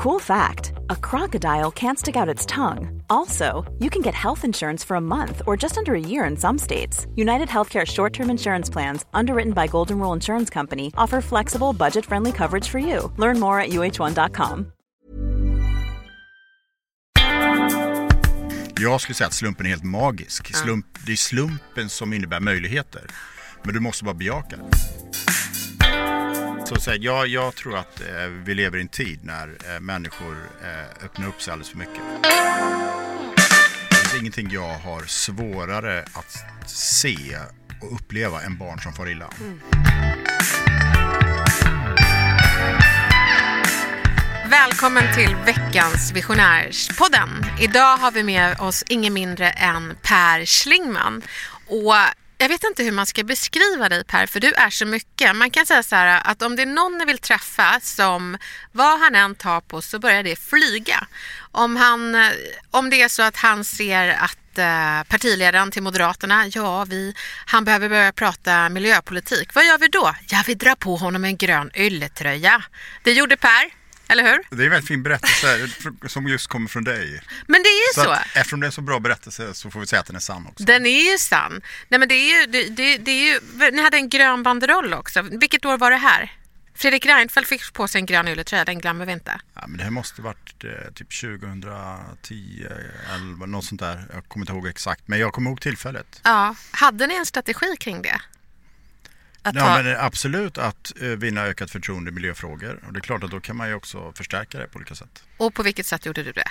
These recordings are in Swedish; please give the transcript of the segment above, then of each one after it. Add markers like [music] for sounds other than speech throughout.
Cool fact a crocodile can't stick out its tongue. Also, you can get health insurance for a month or just under a year in some states. United Healthcare short term insurance plans, underwritten by Golden Rule Insurance Company, offer flexible, budget friendly coverage for you. Learn more at uh1.com. Jag skulle säga att slumpen är helt magisk. Slump, det är slumpen som innebär möjligheter. Men du måste bara bejaka det. Så, så här, jag, jag tror att eh, vi lever i en tid när eh, människor eh, öppnar upp sig alldeles för mycket. Det finns ingenting jag har svårare att se och uppleva än barn som far illa. Välkommen till veckans Visionärspodden. Idag har vi med oss ingen mindre än Per Schlingman. Och jag vet inte hur man ska beskriva dig Per, för du är så mycket. Man kan säga så här att om det är någon ni vill träffa som vad han än tar på så börjar det flyga. Om, han, eh, om det är så att han ser att eh, partiledaren till Moderaterna, ja, vi, han behöver börja prata miljöpolitik. Vad gör vi då? Ja, vi drar på honom en grön ylletröja. Det gjorde Per, eller hur? Det är en väldigt fin berättelse [laughs] som just kommer från dig. Men det är ju Så så. att, eftersom det är en så bra berättelse så får vi säga att den är sann också. Den är ju sann. Nej, men det är ju, det, det, det är ju, ni hade en grön banderoll också. Vilket år var det här? Fredrik Reinfeldt fick på sig en grön ylletröja, den glömmer vi inte. Ja, men det här måste varit eh, typ 2010, 11, något sånt där. Jag kommer inte ihåg exakt, men jag kommer ihåg tillfället. Ja. Hade ni en strategi kring det? Att Ja, ta, men absolut att eh, vinna ökat förtroende i miljöfrågor. Och det är klart att då kan man ju också förstärka det på olika sätt. Och på vilket sätt gjorde du det?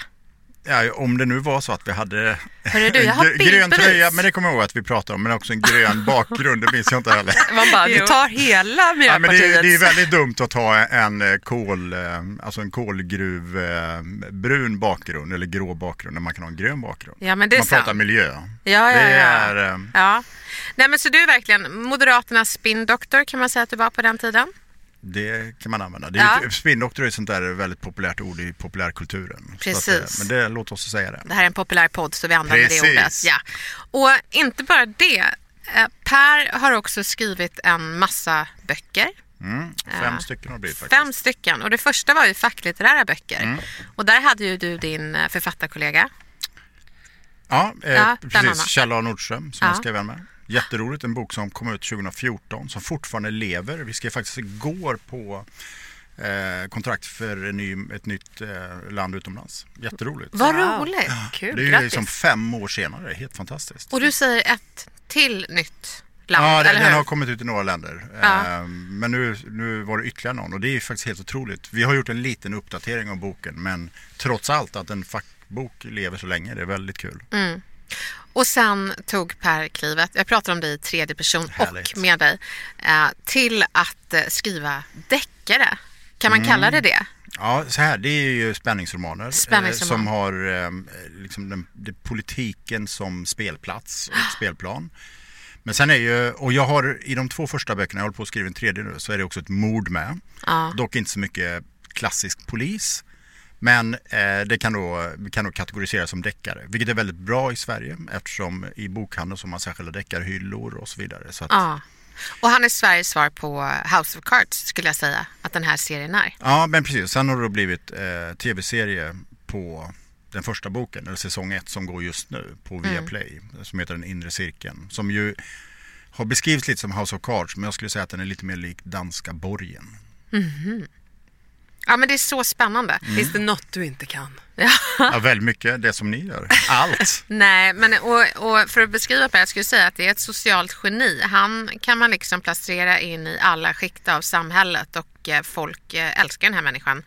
Ja, om det nu var så att vi hade Hörru du, en gr- grön tröja, men det kommer jag ihåg att vi pratade om, men också en grön [laughs] bakgrund, det minns jag inte heller. Man bara, du tar hela Ja, men det, det är väldigt dumt att ta en eh, kol, eh, alltså en kolgruv eh, brun bakgrund eller grå bakgrund när man kan ha en grön bakgrund. Ja, men det är man pratar sant. miljö. Ja, ja, det ja. är, eh, Ja. Nej, men så du är verkligen Moderaternas spindoktor kan man säga att du var på den tiden? Det kan man använda. Det är, Ja. Spindoktor är ett sånt där väldigt populärt ord i populärkulturen. Precis. Att, eh, men det, låt oss säga det. Det här är en populär podd så vi använder Precis. det ordet. Ja. Och inte bara det. Eh, Per har också skrivit en massa böcker. Mm, fem stycken har det blivit faktiskt. Fem stycken. Och det första var ju facklitterära böcker. Och där hade ju du din eh, författarkollega. Ja, eh, Ja, precis. Kjell A. Nordström som Ja. jag skrev med. Jätteroligt, en bok som kom ut 2014 som fortfarande lever. Vi skrev faktiskt igår på eh, kontrakt för en ny, ett nytt eh, land utomlands. Jätteroligt. Vad Wow. roligt! Kul, det är ju grattis. liksom fem år senare, helt fantastiskt. Och du säger ett till nytt land, Ja, den, den har kommit ut i några länder. Ja. Eh, Men nu, nu var det ytterligare någon och det är faktiskt helt otroligt. Vi har gjort en liten uppdatering av boken men trots allt att en fackbok lever så länge, det är väldigt kul. Mm. Och sen tog Per klivet, jag pratar om dig i tredje person Härligt. och med dig, eh, till att eh, skriva deckare. Kan Mm. man kalla det det? Ja, så här, det är ju spänningsromaner, eh, Spänningsroman. som har eh, liksom den, det, politiken som spelplats och spelplan. Men sen är ju, och jag har i de två första böckerna, jag håller på att skriva en tredje nu, så är det också ett mord med. Ja. Dock inte så mycket klassisk polis. Men eh, det kan då, kan då kategoriseras som deckare, vilket är väldigt bra i Sverige eftersom i bokhandeln så har man särskilda deckarhyllor och så vidare. Så att, Ja. Och han är Sveriges svar på House of Cards skulle jag säga att den här serien är. Ja, men precis. Sen har det då blivit eh, tv-serie på den första boken, eller säsong ett som går just nu på Viaplay, som heter Den inre cirkeln. Som ju har beskrivits lite som House of Cards, men jag skulle säga att den är lite mer lik danska borgen. Ja men det är så spännande. Finns det något du inte kan? Ja, väldigt mycket det som ni gör. Allt! [laughs] Nej, men och, och för att beskriva Per, jag skulle säga att det är ett socialt geni. Han kan man liksom placera in i alla skikt av samhället och eh, folk eh, älskar den här människan.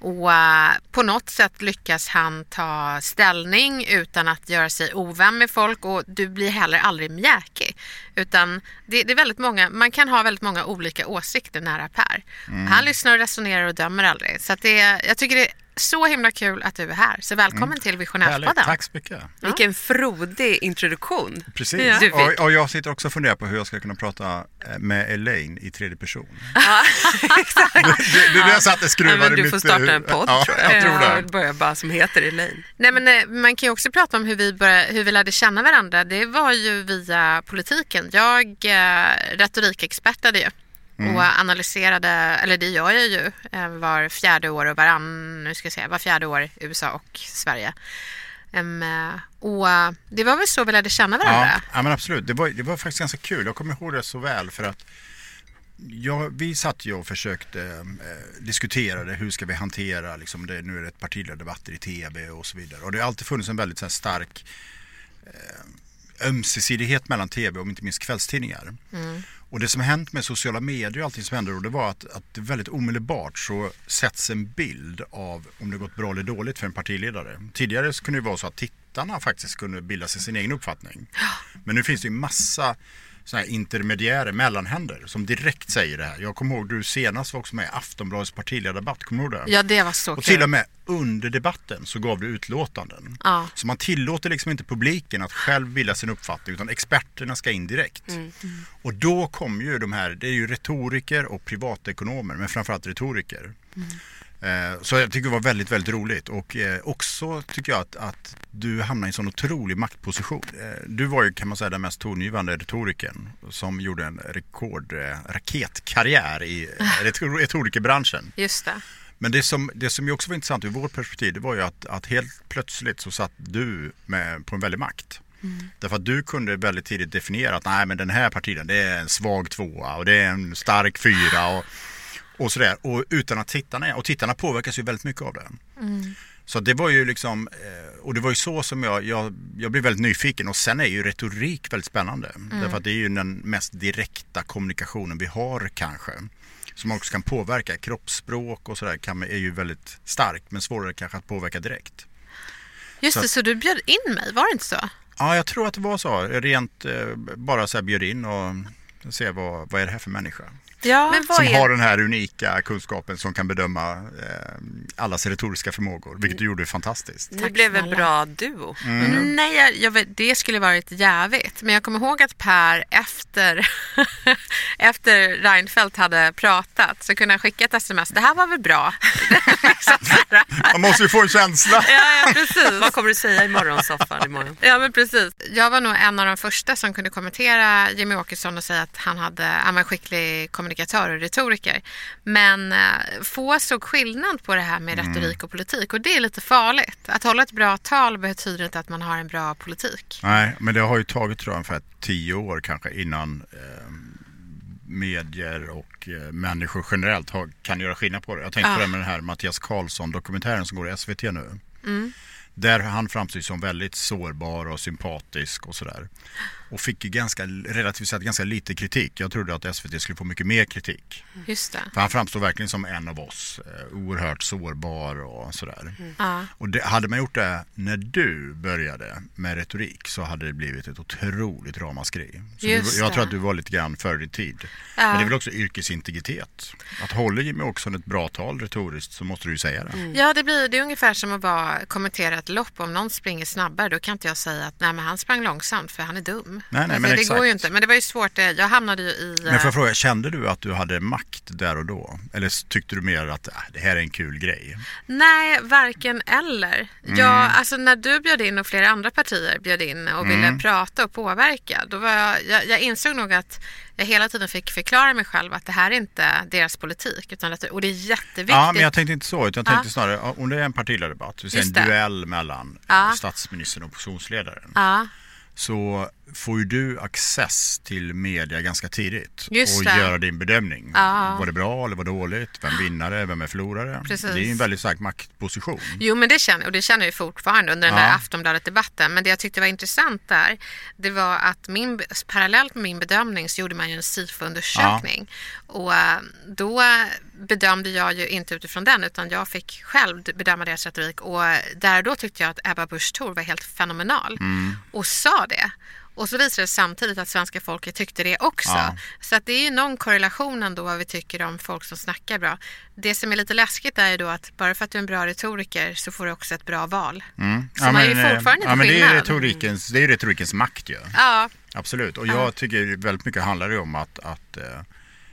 Och eh, på något sätt lyckas han ta ställning utan att göra sig ovän med folk och du blir heller aldrig mjäkig. Utan det, det är väldigt många, man kan ha väldigt många olika åsikter nära Per. Han lyssnar och resonerar och dömer aldrig. Så det, jag tycker det så himla kul att du är här. Så välkommen till Härligt, Visionärspodden. tack så mycket. Vilken frodig introduktion. Precis. Ja. Du Och, och jag sitter också och funderar på hur jag ska kunna prata eh, med Elaine i tredje person. Ja, [laughs] exakt. Det, det, det satte Ja, skruvar men i du mitt får starta en podd ja, tror jag. jag tror det. börja bara som heter Elaine. Nej, men, eh, man kan ju också prata om hur vi, började, hur vi lärde känna varandra. Det var ju via politiken. Jag eh, retorikexpertade ju och analyserade, eller det gör jag ju eh, var fjärde år och varann, nu ska jag säga, var fjärde år USA och Sverige. Eh, och det var väl så vi lärde känna varandra. Ja, ja men absolut. Det var, det var faktiskt ganska kul. Jag kommer ihåg det så väl för att ja, vi satt ju och försökte eh, diskutera det. Hur ska vi hantera, liksom det, nu är det partiledardebatter i tv och så vidare. Och det har alltid funnits en väldigt här, stark eh, ömsesidighet mellan tv och inte minst kvällstidningar. Och det som hänt med sociala medier och allting som händer då, det var att, att väldigt omedelbart så sätts en bild av om det gått bra eller dåligt för en partiledare. Tidigare kunde det vara så att tittarna faktiskt kunde bilda sig sin egen uppfattning. Men nu finns det ju massa såna här intermediärer, mellanhänder som direkt säger det här. Jag kommer ihåg du senast var också med i Aftonbladets partiledardebatt, kommer du ihåg det? Ja, det var så Och kul. till och med under debatten så gav du utlåtanden. Ja. Så man tillåter liksom inte publiken att själv bilda sin uppfattning utan experterna ska in direkt. Och då kommer ju de här, det är ju retoriker och privatekonomer men framförallt retoriker. Eh, Så jag tycker det var väldigt, väldigt roligt och eh, också tycker jag att, att du hamnar i en sån otrolig maktposition. Eh, Du var ju kan man säga den mest tongivande retorikern som gjorde en rekord, eh, raketkarriär i eh, [laughs] retor- retorikerbranschen. Just det. Men det som, det som ju också var intressant ur vårt perspektiv det var ju att, att helt plötsligt så satt du med, på en väldig makt. Därför att du kunde väldigt tidigt definiera att nej men den här partiledaren det är en svag tvåa och det är en stark fyra och, och sådär. Och utan att tittarna, och tittarna påverkas ju väldigt mycket av det. Så det var ju liksom, eh, och det var ju så som jag, jag, jag blev väldigt nyfiken och sen är ju retorik väldigt spännande. Därför att det är ju den mest direkta kommunikationen vi har kanske. Som också kan påverka. Kroppsspråk och sådär kan, är ju väldigt starkt men svårare kanske att påverka direkt. Just Så- det, så du bjöd in mig, var det inte så? Ja, jag tror att det var så. Rent eh, bara så här bjöd in och se vad, vad är det här för människa. Ja. Men vad Som är... har den här unika kunskapen som kan bedöma eh, allas retoriska förmågor. Vilket du gjorde fantastiskt. Ni Tack blev en bra duo. Mm. Nej, jag, jag, vet- det skulle varit jävigt. Men jag kommer ihåg att Per efter, [laughs] efter Reinfeldt hade pratat så kunde han skicka ett sms. Det här var väl bra? [laughs] Man måste ju få en känsla. [laughs] ja, ja, precis. Vad kommer du säga i morgonsoffan imorgon? Ja, men precis. Jag var nog en av de första som kunde kommentera Jimmy Åkesson och säga att han, hade, han var skicklig kommunikatör och retoriker. Men eh, få såg skillnad på det här med retorik och politik och det är lite farligt. Att hålla ett bra tal betyder inte att man har en bra politik. Nej, men det har ju tagit tror jag ungefär tio år kanske innan eh, medier och eh, människor generellt har, kan göra skillnad på det. Jag tänkte Ja. på det med den här Mattias Karlsson-dokumentären som går i SVT nu. Där han framstår som väldigt sårbar och sympatisk och sådär. Och fick ganska, relativt sett ganska lite kritik. Jag trodde att SVT skulle få mycket mer kritik. Just det. För han framstår verkligen som en av oss. Eh, oerhört sårbar och sådär. Ja. Och det, hade man gjort det när du började med retorik så hade det blivit ett otroligt ramaskri. Så du, Just jag tror det. att du var lite grann före din tid. Ja. Men det är väl också yrkesintegritet. Att håller Jimmy Åkesson ett bra tal retoriskt så måste du ju säga det. Ja, det, blir, det är ungefär som att bara kommentera ett lopp. Om någon springer snabbare då kan inte jag säga att nej, men han sprang långsamt för han är dum. Nej, men det exakt. går ju inte. Men det var ju svårt. det- Jag hamnade ju i... Men får eh, jag fråga, kände du att du hade makt där och då? Eller tyckte du mer att äh, det här är en kul grej? Nej, varken eller. Mm. Jag, alltså när du bjöd in och flera andra partier bjöd in och Mm. ville prata och påverka, då var jag, jag, jag insåg nog att jag hela tiden fick förklara mig själv att det här är inte deras politik. Utan att, och det är jätteviktigt. Ja, men jag tänkte inte så. Utan jag tänkte Ja. snarare, om det är en partiledardebatt, det vill säga en duell mellan Ja. eh, statsministern och oppositionsledaren. Ja, så får ju du access till media ganska tidigt Just och det. göra din bedömning. Ja. Var det bra eller var det dåligt? Vem vinnare? Vem är förlorare? Precis. Det är ju en väldigt stark maktposition. Jo, men det känner, och det känner jag fortfarande under den Ja. där Aftonbladet-debatten. Men det jag tyckte var intressant där, det var att min, parallellt med min bedömning så gjorde man ju en SIFO-undersökning. Och eh, då bedömde jag ju inte utifrån den, utan jag fick själv bedöma deras retorik. Och där och då tyckte jag att Ebba Busch Thor var helt fenomenal och sa det. Och så visade det samtidigt att svenska folket tyckte det också. Ja. Så att det är ju någon korrelation ändå vad vi tycker om folk som snackar bra. Det som är lite läskigt är ju då att bara för att du är en bra retoriker så får du också ett bra val. Mm. Så man är ju eh, fortfarande ja, men det är retorikens, det är retorikens makt ju. Ja, Absolut. Och jag tycker väldigt mycket handlar det om att, att eh,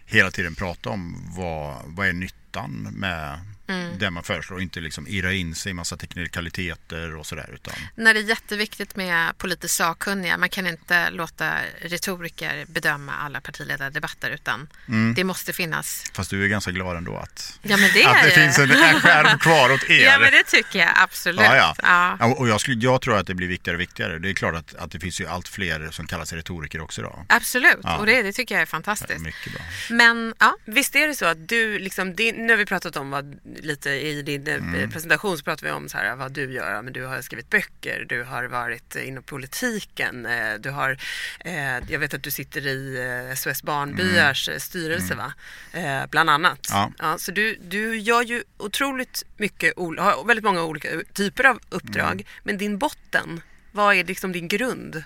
hela tiden prata om vad, vad är nyttan med, Mm. det man föreslår. Inte liksom irra in sig i massa teknikaliteter och sådär. Utan, När det är jätteviktigt med politiskt sakkunniga, man kan inte låta retoriker bedöma alla partiledardebatter utan Mm. det måste finnas. fast du är ganska glad ändå att, Ja men det att det finns en, en skärm kvar åt er. Ja men det tycker jag absolut. Ja, ja. Ja. Ja, och jag, skulle, jag tror att det blir viktigare och viktigare. Det är klart att, att det finns ju allt fler som kallar sig retoriker också idag. Absolut, Ja. och det, det tycker jag är Det fantastiskt. mycket bra. Men ja, Visst är det så att du, liksom, din, nu har vi pratat om vad, lite i din eh, presentation så pratar vi om så här, vad du gör. Ja, Men du har skrivit böcker, du har varit inom politiken, eh, du har, eh, jag vet att du sitter i SOS Barnbyars eh, styrelse va? Eh, bland annat. Ja. så du, du gör ju otroligt mycket, har väldigt många olika typer av uppdrag. Men din botten, vad är liksom din grund?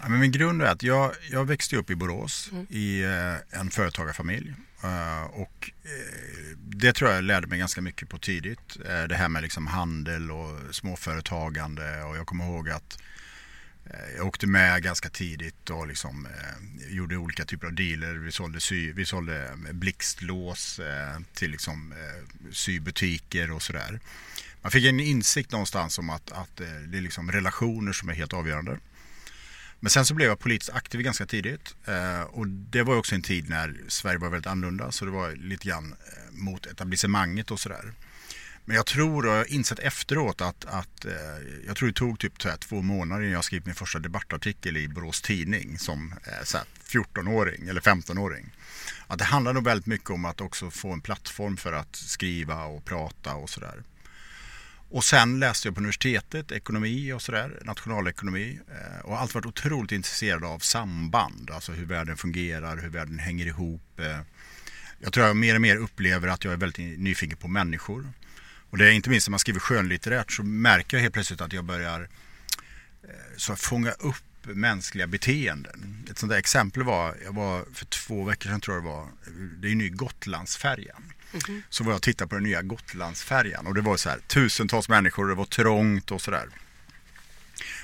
Ja, men min grund är att jag, jag växte upp i Borås Mm. i eh, en företagarfamilj. Eh, och eh, det tror jag lärde mig ganska mycket på tidigt. Eh, det här med liksom handel och småföretagande. Och jag kommer ihåg att eh, jag åkte med ganska tidigt och liksom, eh, gjorde olika typer av dealer. Vi sålde, sy, vi sålde blixtlås eh, till liksom, eh, sybutiker och sådär. Man fick en insikt någonstans om att, att eh, det är liksom relationer som är helt avgörande. Men sen så blev jag politiskt aktiv ganska tidigt eh, och det var ju också en tid när Sverige var väldigt annorlunda så det var lite grann eh, mot etablissemanget och sådär. Men jag tror och jag har insett efteråt att, att eh, jag tror det tog typ här, två månader innan jag skrev min första debattartikel i Borås Tidning som eh, 14-åring eller 15-åring. Att det handlar nog väldigt mycket om att också få en plattform för att skriva och prata och sådär. Och sen läste jag på universitetet ekonomi och sådär, nationalekonomi. Eh, och har alltid varit otroligt intresserad av samband, alltså hur världen fungerar, hur världen hänger ihop. Eh. Jag tror jag mer och mer upplever att jag är väldigt nyfiken på människor. Och det är inte minst när man skriver skönlitterärt så märker jag helt plötsligt att jag börjar eh, så att fånga upp mänskliga beteenden. Ett sånt där exempel var, jag var för två veckor sedan tror jag det var, det är ju ny Gotlandsfärjan. Så var jag och tittade på den nya Gotlandsfärjan och det var så här tusentals människor, det var trångt och sådär.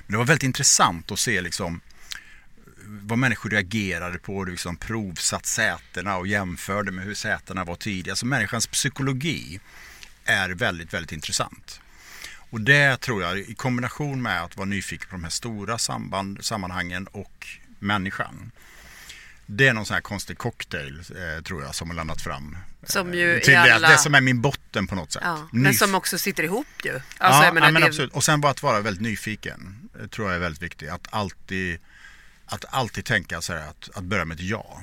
Men det var väldigt intressant att se liksom eh, vad människor reagerade på, liksom provsatt sätena och jämförde med hur sätena var tidigare. Alltså människans psykologi är väldigt, väldigt intressant. Och det tror jag i kombination med att vara nyfiken på de här stora samband, sammanhangen och människan. Det är någon sån här konstig cocktail eh, tror jag som har landat fram. Som eh, ju till i det, alla- det som är min botten på något sätt. Ja, men som också sitter ihop ju. Alltså, ja, menar, ja, men det- absolut. Och sen bara att vara väldigt nyfiken eh, tror jag är väldigt viktigt. Att alltid, att alltid tänka så här att, att börja med ett ja.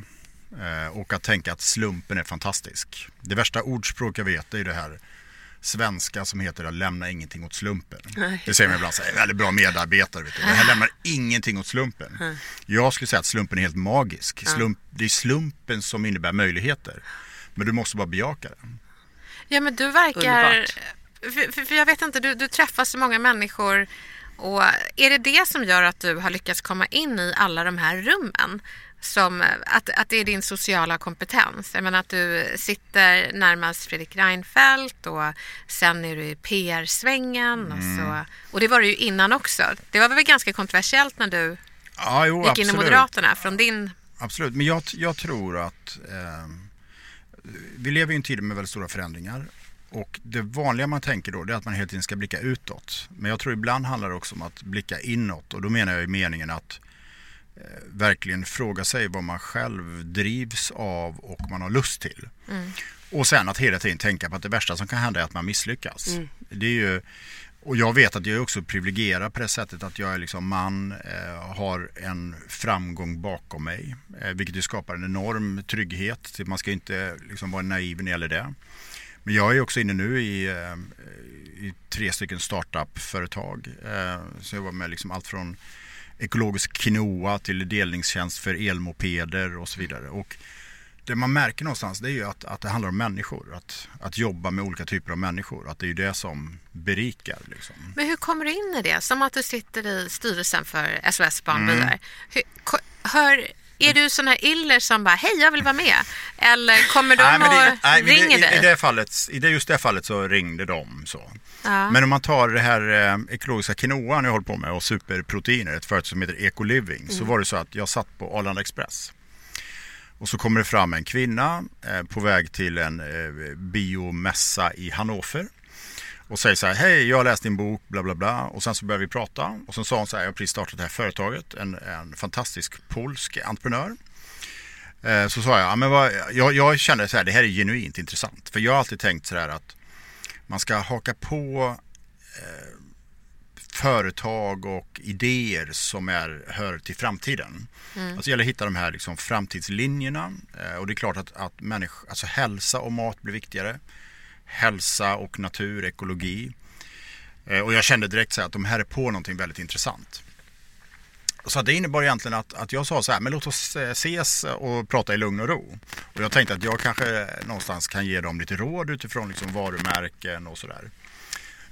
Eh, och att tänka att slumpen är fantastisk. Det värsta ordspråk jag vet är ju det här svenska som heter att lämna ingenting åt slumpen. Nej. Det säger man ibland, så här, väldigt bra medarbetare. Vet du. Det här lämnar ingenting åt slumpen. Jag skulle säga att slumpen är helt magisk. Slump, det är slumpen som innebär möjligheter. Men du måste bara bejaka den. Ja, men du verkar... För, för, för jag vet inte, du, du träffar så många människor. Och är det det som gör att du har lyckats komma in i alla de här rummen? Som, att, att det är din sociala kompetens. Jag menar att du sitter närmast Fredrik Reinfeldt och sen är du i PR-svängen. Och, så, och det var du ju innan också. Det var väl ganska kontroversiellt när du Ja, jo, gick in i absolut. Moderaterna från din... Absolut, men jag, jag tror att eh, vi lever i en tid med väldigt stora förändringar. Och det vanliga man tänker då är att man hela tiden ska blicka utåt. Men jag tror ibland handlar det också om att blicka inåt. Och då menar jag i meningen att verkligen fråga sig vad man själv drivs av och man har lust till. Och sen att hela tiden tänka på att det värsta som kan hända är att man misslyckas. Det är ju, och jag vet att jag är också privilegierad på det sättet att jag är liksom man, eh, har en framgång bakom mig. Eh, vilket ju skapar en enorm trygghet. Man ska inte liksom vara naiv när det gäller det. Men jag är också inne nu i, eh, i tre stycken startup-företag. Eh, så jag var med liksom allt från ekologisk quinoa till delningstjänst för elmopeder och så vidare. Och det man märker någonstans det är ju att, att det handlar om människor. Att, att jobba med olika typer av människor. Att det är ju det som berikar. Liksom. Men hur kommer du in i det? Som att du sitter i styrelsen för SOS Barnbyar. Mm. Hör, är du sån här iller som bara, hej jag vill vara med? Eller kommer de Nej, det, och nej, ringer det, i, i, dig? det fallet, I det, just det fallet så ringde de. Så. Ja. Men om man tar det här eh, ekologiska quinoan jag håller på med och superproteiner, ett företag som heter Ecoliving, Mm. så var det så att jag satt på Arlanda Express. Och så kommer det fram en kvinna eh, på väg till en eh, biomässa i Hannover. Och säger så här, hej jag har läst din bok, bla bla bla. Och sen så börjar vi prata. Och sen sa hon så här, jag har precis startat det här företaget. En, en fantastisk polsk entreprenör. Eh, så sa jag, ja, men vad, jag, jag kände så här, det här är genuint intressant. För jag har alltid tänkt så här att man ska haka på eh, företag och idéer som är, hör till framtiden. Mm. Alltså det gäller att hitta de här liksom framtidslinjerna. Eh, och det är klart att, att alltså hälsa och mat blir viktigare. Hälsa och natur, ekologi. Eh, och jag kände direkt så att de här är på någonting väldigt intressant. Så det innebar egentligen att, att jag sa så här, men låt oss eh, ses och prata i lugn och ro. Och jag tänkte att jag kanske någonstans kan ge dem lite råd utifrån liksom varumärken och sådär.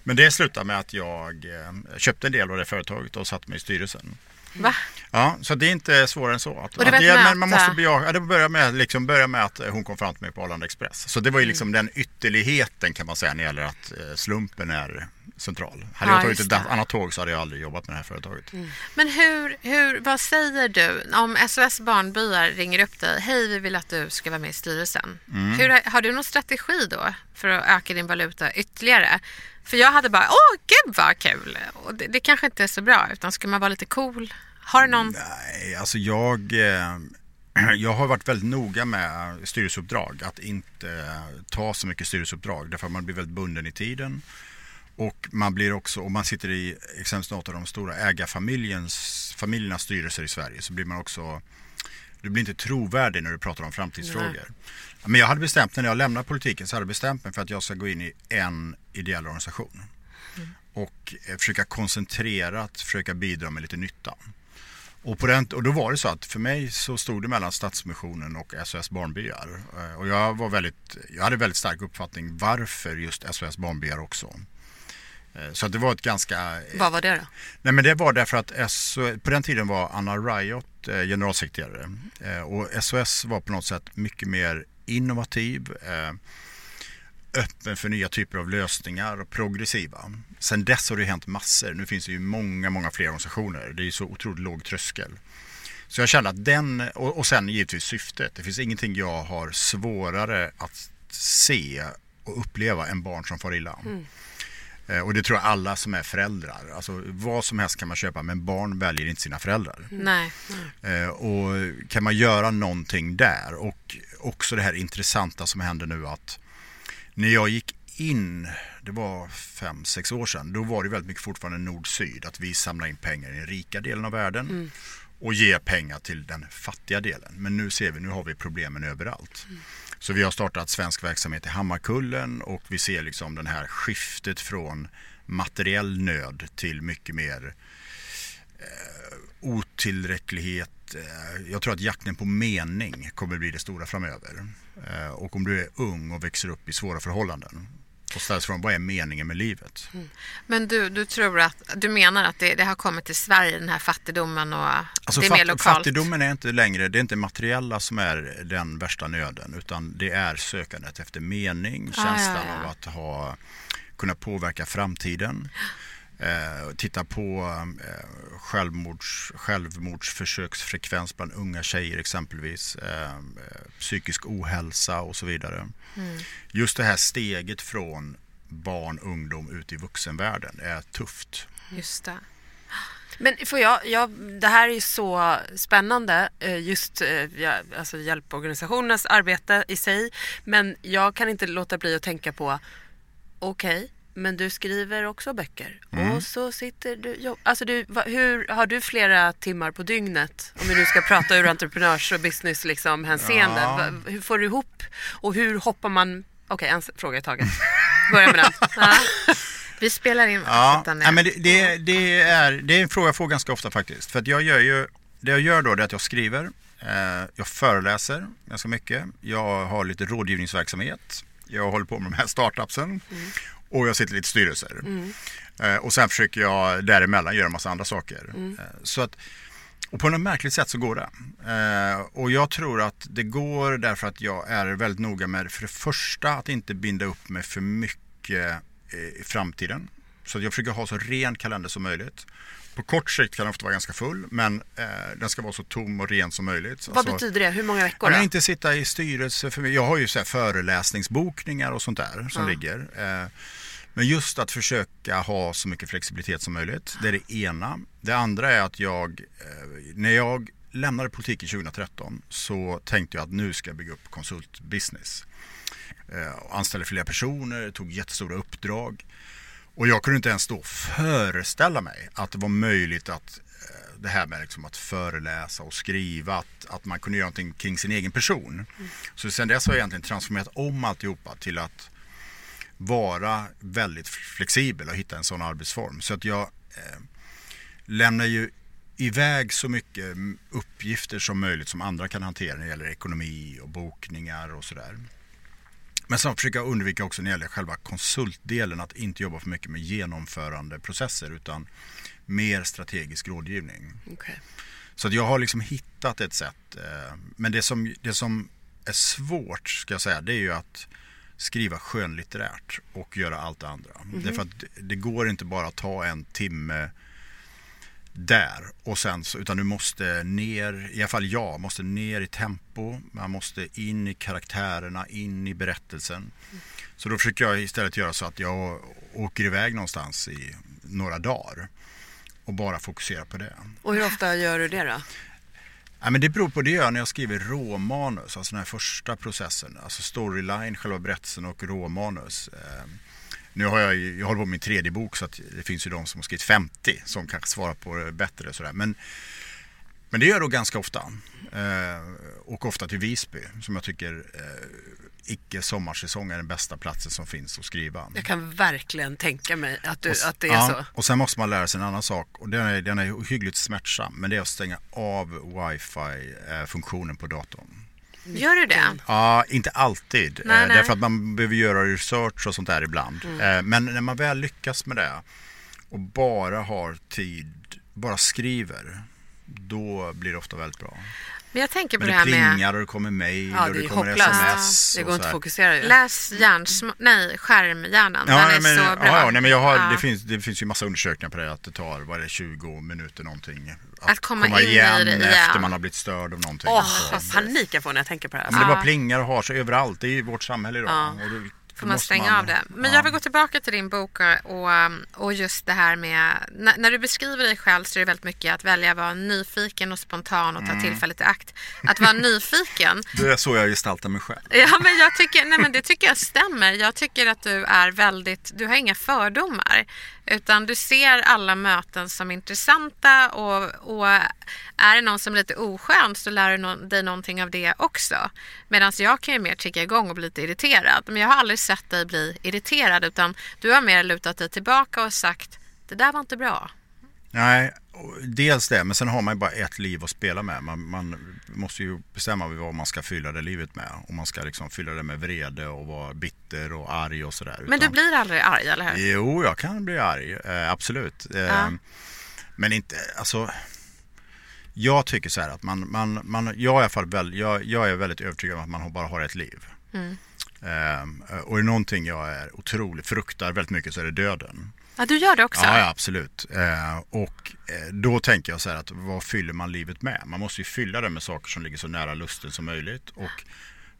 Men det slutade med att jag eh, köpte en del av det företaget och satte mig i styrelsen. Va? Ja, så det är inte svårare än så. Att, och det att det, men man måste bejaka, det började med, liksom, började med att hon kom fram till mig på Arlanda Express. Så det var ju mm. liksom mm. den ytterligheten kan man säga när det gäller att eh, slumpen är central. Hade ja, jag tagit ett annat tåg så hade jag aldrig jobbat med det här företaget. Mm. Men hur, hur, vad säger du om SOS Barnbyar ringer upp dig? Hej, vi vill att du ska vara med i styrelsen. Mm. Hur, har du någon strategi då för att öka din valuta ytterligare? För jag hade bara, åh gud vad kul. Och det, det kanske inte är så bra, utan ska man vara lite cool? Har du någon? Nej, alltså jag... Eh, [clears throat] jag har varit väldigt noga med styrelseuppdrag. Att inte ta så mycket styrelseuppdrag. Därför att man blir väldigt bunden i tiden. Och man blir också, om man sitter i exempelvis något av de stora ägarfamiljernas styrelser i Sverige så blir man också du blir inte trovärdig när du pratar om framtidsfrågor. Nej. Men jag hade bestämt när jag lämnade politiken så hade jag bestämt mig för att jag ska gå in i en ideell organisation. Mm. Och eh, försöka koncentrerat försöka bidra med lite nytta. Och, på den, och då var det så att för mig så stod det mellan Stadsmissionen och SOS Barnbyar. Eh, och jag, var väldigt, jag hade väldigt stark uppfattning varför just SOS Barnbyar också. Eh, så det var ett ganska... Vad var det då? Nej men det var därför att SOS, på den tiden var Anna Riot generalsekreterare. Och SOS var på något sätt mycket mer innovativ, eh, öppen för nya typer av lösningar och progressiva. Sen dess har det hänt massor. Nu finns det ju många, många fler organisationer. Det är ju så otroligt låg tröskel. Så jag känner att den, och, och sen givetvis syftet. Det finns ingenting jag har svårare att se och uppleva än barn som far illa. Mm. Eh, och det tror jag alla som är föräldrar. Alltså, vad som helst kan man köpa men barn väljer inte sina föräldrar. Nej. Mm. Och kan man göra någonting där och också det här intressanta som händer nu att när jag gick in, det var fem, sex år sedan, då var det väldigt mycket fortfarande nord-syd. Att vi samlar in pengar i den rika delen av världen mm. och ger pengar till den fattiga delen. Men nu ser vi, nu har vi problemen överallt. Mm. Så vi har startat svensk verksamhet i Hammarkullen och vi ser liksom den här skiftet från materiell nöd till mycket mer eh, otillräcklighet. Eh, jag tror att jakten på mening kommer bli det stora framöver. Eh, och om du är ung och växer upp i svåra förhållanden och ställs frågan vad är meningen med livet? Mm. Men du, du tror att, du menar att det, det, har kommit till Sverige den här fattigdomen och alltså det är mer lokalt? Fattigdomen är inte längre, det är inte materiella som är den värsta nöden utan det är sökandet efter mening, ah, känslan ja, ja. av att ha, kunna påverka framtiden. [gasps] Eh, titta på eh, självmords, självmordsförsöksfrekvens bland unga tjejer exempelvis. Eh, psykisk ohälsa och så vidare. Mm. Just det här steget från barn, ungdom ut i vuxenvärlden är tufft. Just det. Men får jag, jag, det här är så spännande, eh, just eh, alltså hjälporganisationernas arbete i sig. Men jag kan inte låta bli att tänka på, okej, okay, men du skriver också böcker. Mm. Och så sitter du... Alltså du hur, har du flera timmar på dygnet? Om vi nu ska prata ur entreprenörs och business liksom, hänseende. Ja. Hur får du ihop? Och hur hoppar man... Okej, okay, en fråga i taget. Börja med den. [laughs] Ja. Vi spelar in. Ja, ja men det, det, det, är, det är en fråga jag får ganska ofta faktiskt. För att jag gör ju... Det jag gör då är att jag skriver. Eh, jag föreläser ganska mycket. Jag har lite rådgivningsverksamhet. Jag håller på med de här startupsen. Mm. Och jag sitter i lite styrelser. Mm. Eh, och sen försöker jag däremellan göra en massa andra saker. Mm. Eh, så att, och på något märkligt sätt så går det. Eh, och jag tror att det går därför att jag är väldigt noga med för det första att inte binda upp mig för mycket i framtiden. Så jag försöker ha så ren kalender som möjligt. På kort sikt kan den ofta vara ganska full, men eh, den ska vara så tom och ren som möjligt. Vad Alltså, betyder det? Hur många veckor Ja, men då? inte sitta i styrelse för mig. Jag har ju så här föreläsningsbokningar och sånt där som Ja. ligger. Eh, Men just att försöka ha så mycket flexibilitet som möjligt. Det är det ena. Det andra är att jag, eh, när jag lämnade politiken 2013 så tänkte jag att nu ska jag bygga upp konsultbusiness. Eh, Anställde fler personer, tog jättestora uppdrag. Och jag kunde inte ens då föreställa mig att det var möjligt att eh, det här med liksom att föreläsa och skriva, att, att man kunde göra någonting kring sin egen person. Så sen dess har jag egentligen transformerat om alltihopa till att vara väldigt flexibel och hitta en sån arbetsform. Så att jag eh, lämnar ju iväg så mycket uppgifter som möjligt som andra kan hantera när det gäller ekonomi och bokningar och sådär. Men sen försöker jag undvika också när det gäller själva konsultdelen att inte jobba för mycket med genomförande processer utan mer strategisk rådgivning. Okej. Så att jag har liksom hittat ett sätt. eh, Men det som, det som är svårt ska jag säga det är ju att skriva skönlitterärt och göra allt det andra. Därför att det- det går inte bara att ta en timme där och sen så, utan du måste ner, i alla fall jag, måste ner i tempo, man måste in i karaktärerna, in i berättelsen. Så då försöker jag istället göra så att jag åker iväg någonstans i några dagar och bara fokusera på det. Och hur ofta gör du det då? Ja, men det beror på det jag gör när jag skriver råmanus, alltså den här första processen. Alltså storyline, själva berättelsen och råmanus. Eh, nu har jag, jag håller på med min tredje bok så att det finns ju de som har skrivit 50 som kanske svarar på det bättre. Sådär. Men, men det gör jag då ganska ofta. Eh, och ofta till Visby som jag tycker eh, icke sommarsäsong är den bästa platsen som finns att skriva. Jag kan verkligen tänka mig att, du, Och att det är ja, så. Och sen måste man lära sig en annan sak och den är, den är hyggligt smärtsam. Men det är att stänga av wifi-funktionen på datorn. Gör du det? Ja, inte alltid. Nej, eh, nej. Därför att man behöver göra research och sånt där ibland. Eh, men när man väl lyckas med det och bara har tid, bara skriver, då blir det ofta väldigt bra. Men jag tänker på Men det det här med plingar och det kommer mejl Ja, och det det kommer hopplöst. sms. Det och går inte att fokusera ju. Läs hjärnsm... Nej, skärmhjärnan. Ja, Den är men, så ja, bra. ja, nej, men jag har, Ja. det, finns, det finns ju massa undersökningar på det att det tar vad är det, 20 minuter någonting. Att komma in i igen, det igen. efter man har blivit störd av någonting. Åh, Så- vad panik jag får när jag tänker på det här. Ja, men det Ja. bara plingar och har sig överallt. Det är ju vårt samhälle idag. Får man stänga av det. Men ja. jag vill gå tillbaka till din bok och, och just det här med... När, när du beskriver dig själv så är det väldigt mycket att välja att vara nyfiken och spontan och ta Mm. tillfället i akt. Att vara nyfiken. [laughs] Det är så jag gestaltar mig själv. Ja, men jag tycker, nej, men det tycker jag stämmer. Jag tycker att du är väldigt... Du har inga fördomar. Utan du ser alla möten som intressanta och, och är det någon som är lite oskön så lär du dig någonting av det också. Medan jag kan ju mer ticka igång och bli lite irriterad. Men jag har aldrig sett dig bli irriterad utan du har mer lutat dig tillbaka och sagt det där var inte bra. Nej, dels det, men sen har man ju bara ett liv att spela med. Man, man måste ju bestämma vad man ska fylla det livet med. Om man ska liksom fylla det med vrede och vara bitter och arg och sådär. Men du blir aldrig arg, eller hur? Jo, jag kan bli arg. Eh, absolut. Eh, Ja. Men inte, alltså. Jag tycker så här att man, man, man jag, är i alla fall väl, jag, jag är väldigt övertygad om att man bara har ett liv. Mm. Eh, och är det någonting jag är otroligt fruktar väldigt mycket så är det döden. Ja, du gör det också? Ja, ja absolut. Eh, och eh, då tänker jag så här att vad fyller man livet med? Man måste ju fylla det med saker som ligger så nära lusten som möjligt. Och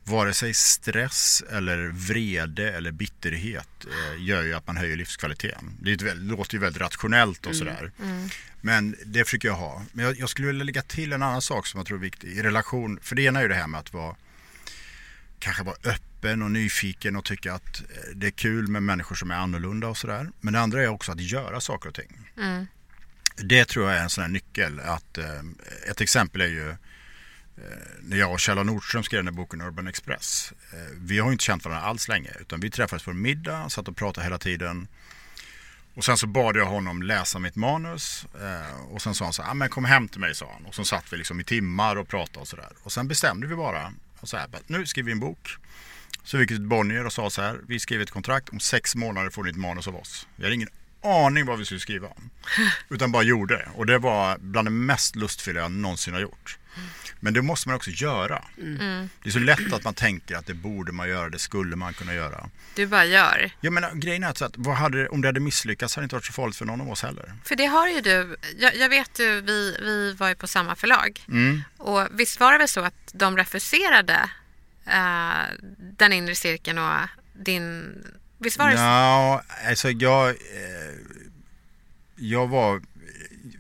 vare sig stress eller vrede eller bitterhet eh, gör ju att man höjer livskvaliteten. Det är ett låter ju väldigt rationellt och sådär. Men det försöker jag ha. Men jag, jag skulle vilja lägga till en annan sak som jag tror är viktig i relation. För det ena är ju det här med att vara kanske vara öppen och nyfiken och tycka att eh, det är kul med människor som är annorlunda och sådär. Men det andra är också att göra saker och ting. Mm. Det tror jag är en sån här nyckel. Att, eh, ett exempel är ju eh, när jag och Kjell Nordström skrev den här boken Urban Express. Vi har inte känt varandra alls länge utan vi träffades på en middag, satt och pratade hela tiden. Och sen så bad jag honom läsa mitt manus och sen sa han så här, ah, men kom hem till mig sa han. Och så satt vi liksom i timmar och pratade och sådär. Och sen bestämde vi bara, och så här, nu skriver vi en bok. Så vi gick till Bonnier och sa så här, vi skriver ett kontrakt, om sex månader får ni ett manus av oss. Vi hade ingen aning vad vi skulle skriva om. Utan bara gjorde det. Och det var bland det mest lustfyllda jag någonsin har gjort. Men det måste man också göra. Mm. Det är så lätt att man tänker att det borde man göra, det skulle man kunna göra. Du bara gör. Jag menar, grejen är att vad hade, om det hade misslyckats hade det inte varit så farligt för någon av oss heller. För det har ju du. Jag, jag vet ju, vi, vi var ju på samma förlag. Mm. Och visst var det väl så att de refuserade eh, den inre cirkeln och din... Visst var det så? Ja, alltså jag, eh, jag var,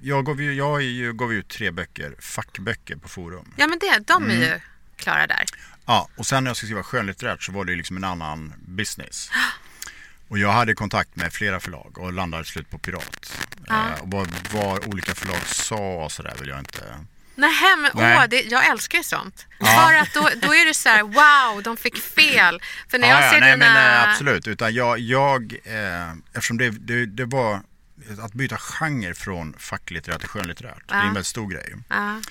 jag gav, ju, jag ju- gav ut tre böcker, fackböcker på Forum. Ja men det, de är Mm. ju klara där. Ja, och sen när jag skulle skriva skönlitterärt så var det liksom en annan business. [gasps] Och jag hade kontakt med flera förlag och landade till slut på Pirat. Ja. Eh, och vad, vad olika förlag sa och sådär vill jag inte... Nej, men Nej. åh, det, jag älskar ju sånt. Ja. För att då, då är det så här, wow, de fick fel. För när jag Ja, ja, ser nej, dina... men eh, absolut. Utan jag, jag eh, eftersom det, det, det var att byta genre från facklitterärt till skönlitterärt. Det är Ja. en väldigt stor grej. Ja.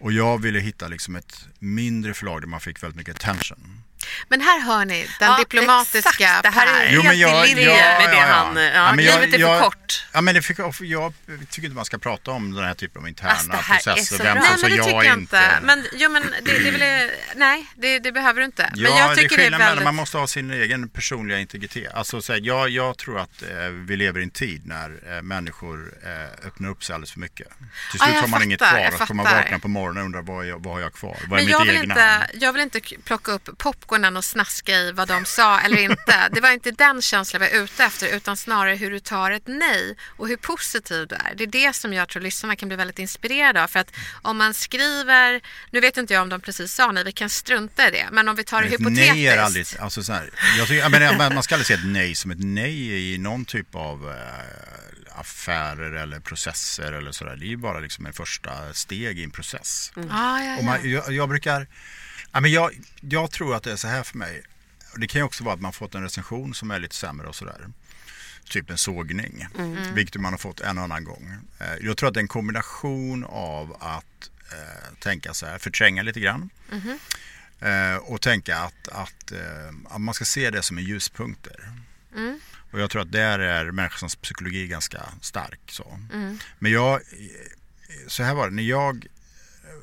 Och jag ville hitta liksom ett mindre förlag där man fick väldigt mycket attention. Men här hör ni den Ja, diplomatiska exakt. Det här är. Jo, men helt jag- i linje ja, med det ja, ja. han... Ja, men jag- livet är jag- för kort. Ja, men det fick, jag tycker inte man ska prata om den här typen av interna Alltså, det här är processer. så Vem som Nej sa men det ja tycker jag inte. inte. Men, jo, men det, det är väl, nej, det, det behöver du inte. Ja, men jag det är tycker det är skillnad mellan väldigt... man måste ha sin egen personliga integritet. Alltså, så här, jag, jag tror att eh, vi lever i en tid när eh, människor eh, öppnar upp sig alldeles för mycket. Till slut jag har man inget kvar så får man vakna på morgonen och undra vad, jag, vad har jag kvar? Vad är Men mitt jag vill, egna? inte, jag vill inte plocka upp popcornen och snaska i vad de sa eller inte. [laughs] Det var inte den känslan jag var ute efter utan snarare hur du tar ett nej och hur positiv du är. Det är det som jag tror lyssnarna kan bli väldigt inspirerade av. För att om man skriver, nu vet inte jag om de precis sa nej, vi kan strunta i det. Men om vi tar det hypotetiskt. nej är aldrig, alltså så här, jag tycker, jag menar, man ska aldrig se ett nej som ett nej i någon typ av eh, affärer eller processer eller sådär. Det är ju bara liksom en första steg i en process. Ja, ja, Och man, jag, jag brukar, ja, men jag, jag tror att det är så här för mig. Det kan ju också vara att man fått en recension som är lite sämre och sådär. Typ en sågning, Mm. vilket man har fått en och annan gång. Eh, Jag tror att det är en kombination av att eh, tänka så här, förtränga lite grann. Mhm. Eh, och tänka att, att, eh, att man ska se det som en ljuspunkter. Mm. Och jag tror att där är människans psykologi ganska stark. Så. Mm. Men jag, så här var det, när jag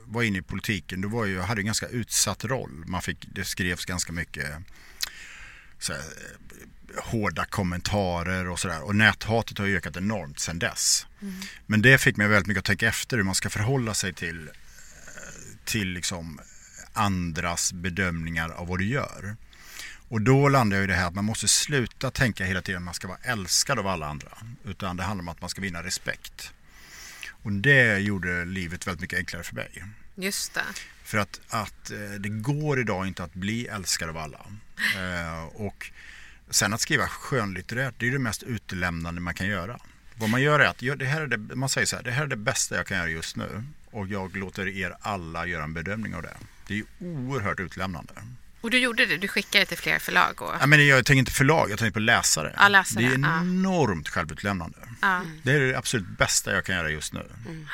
var inne i politiken, då var jag, hade en ganska utsatt roll. Man fick, det skrevs ganska mycket här, eh, hårda kommentarer och sådär. Och näthatet har ökat enormt sedan dess. Men det fick mig väldigt mycket att tänka efter hur man ska förhålla sig till, eh, till liksom andras bedömningar av vad du gör. Och då landar jag i det här att man måste sluta tänka hela tiden att man ska vara älskad av alla andra. Utan det handlar om att man ska vinna respekt. Och det gjorde livet väldigt mycket enklare för mig. Just det. För att, att eh, det går idag inte att bli älskad av alla. Eh, och sen att skriva skönlitterärt, det är det mest utelämnande man kan göra. Vad man gör är att, det här är det, man säger så här, det här är det bästa jag kan göra just nu. Och jag låter er alla göra en bedömning av det. Det är oerhört utlämnande. Och du gjorde det, du skickade det till fler förlag. Och... Ja, men jag tänker inte förlag, jag tänker på läsare. Ja, läsare, det är ja. enormt självutlämnande. Ja. Det är det absolut bästa jag kan göra just nu.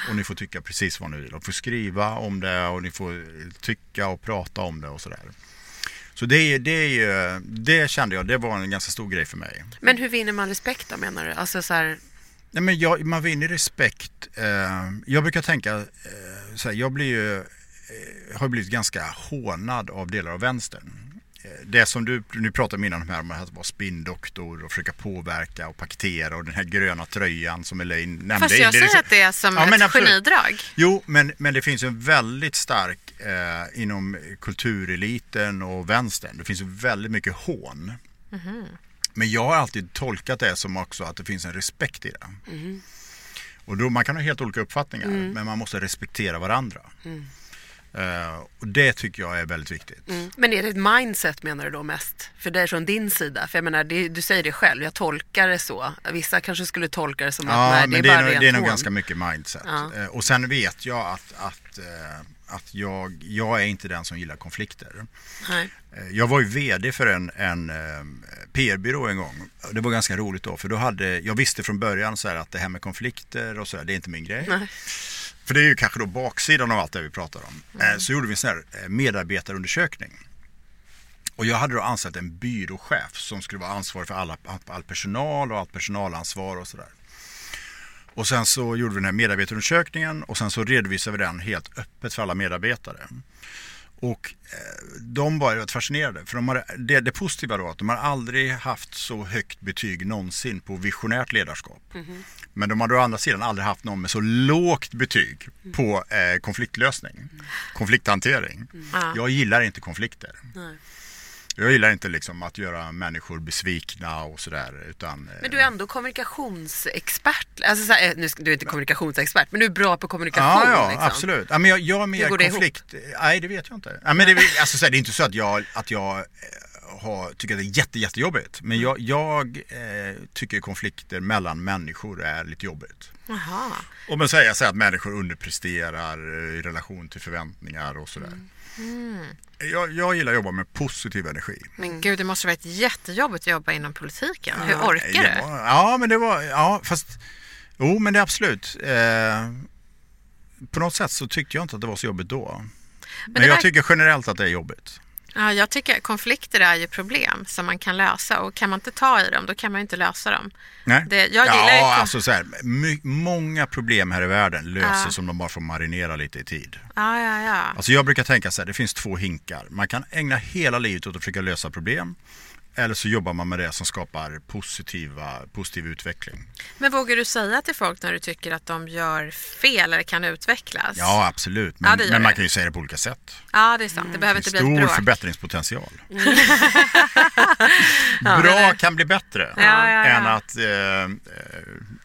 Och ni får tycka precis vad ni vill. Och får skriva om det och ni får tycka och prata om det och sådär. Så det, det, det kände jag, det var en ganska stor grej för mig. Men hur vinner man respekt då menar du? Alltså så här, Nej, men jag, man vinner respekt. Eh, jag brukar tänka, eh, så här, jag blir ju, har blivit ganska hånad av delar av vänstern. Eh, Det som du, nu pratade innan om här om att vara spinndoktor och försöka påverka och paketera och den här gröna tröjan som Elaine nämnde. Fast jag säger att det är som Ja, ett absolut. genidrag. Jo, men, men det finns en väldigt stark eh, inom kultureliten och vänstern. Det finns väldigt mycket hån. Men jag har alltid tolkat det som också att det finns en respekt i det. Och då, man kan ha helt olika uppfattningar, men man måste respektera varandra. Eh, och det tycker jag är väldigt viktigt. mm. Men är det ett mindset menar du då mest? För det är från din sida? För jag menar, det, du säger det själv, jag tolkar det så. Vissa kanske skulle tolka det som att Ja, nej, det är det är, bara nog, det är nog ganska mycket mindset. Ja. Eh, och sen vet jag att, att, eh, att jag, jag är inte den som gillar konflikter. Nej. Jag var ju VD för en, en PR-byrå en gång. Det var ganska roligt då, för då hade, jag visste från början så att det här med konflikter och så här, det är inte min grej. Nej. För det är ju kanske då baksidan av allt det vi pratar om. Eh, Så gjorde vi en sån här eh, medarbetarundersökning. Och jag hade då anställt en byråchef som skulle vara ansvarig för alla, all personal och allt personalansvar och sådär. Och sen så gjorde vi den här medarbetarundersökningen och sen så redovisade vi den helt öppet för alla medarbetare. Och eh, de var rätt fascinerade. För de har, det, det positiva då att de har aldrig haft så högt betyg någonsin på visionärt ledarskap. Mm. Men de har å andra sidan aldrig haft någon med så lågt betyg mm. på eh, konfliktlösning, mm. konflikthantering. Jag gillar inte konflikter. Nej. Jag gillar inte liksom att göra människor besvikna och sådär. Utan, men du är ändå kommunikationsexpert. Alltså, så här, nu, du är inte kommunikationsexpert, men du är bra på kommunikation. Ja, ja liksom. absolut. Ja, men jag, jag är mer konflikt. Nej, det vet jag inte. Ja, men det, alltså, så här, det är inte så att jag, att jag eh, har, tycker att det är jätte, jättejobbigt. Men jag, jag eh, tycker konflikter mellan människor är lite jobbigt. Aha. Och man säger så att människor underpresterar i relation till förväntningar och sådär. Mm. Mm. Jag, jag gillar att jobba med positiv energi. Men gud, det måste varit jättejobbigt att jobba inom politiken. Hur orkar du? Ja, men det var, ja fast, jo men det är absolut. Eh, på något sätt så tyckte jag inte att det var så jobbigt då. Men, men jag var... tycker generellt att det är jobbigt. Ja, jag tycker konflikter är ju problem som man kan lösa och kan man inte ta i dem då kan man inte lösa dem. Nej. Det, jag ja, ju... alltså så här, många problem här i världen löses ja. om de bara får marinera lite i tid. Ja, ja, ja. Alltså jag brukar tänka så här, det finns två hinkar. Man kan ägna hela livet åt att försöka lösa problem eller så jobbar man med det som skapar positiva, positiv utveckling. Men vågar du säga till folk när du tycker att de gör fel eller kan utvecklas? Ja, absolut. Men, ja, men man kan ju säga det på olika sätt. Ja, det är sant. Det behöver inte bli ett bråk. Stor förbättringspotential. [laughs] Bra kan bli bättre ja, än att eh, eh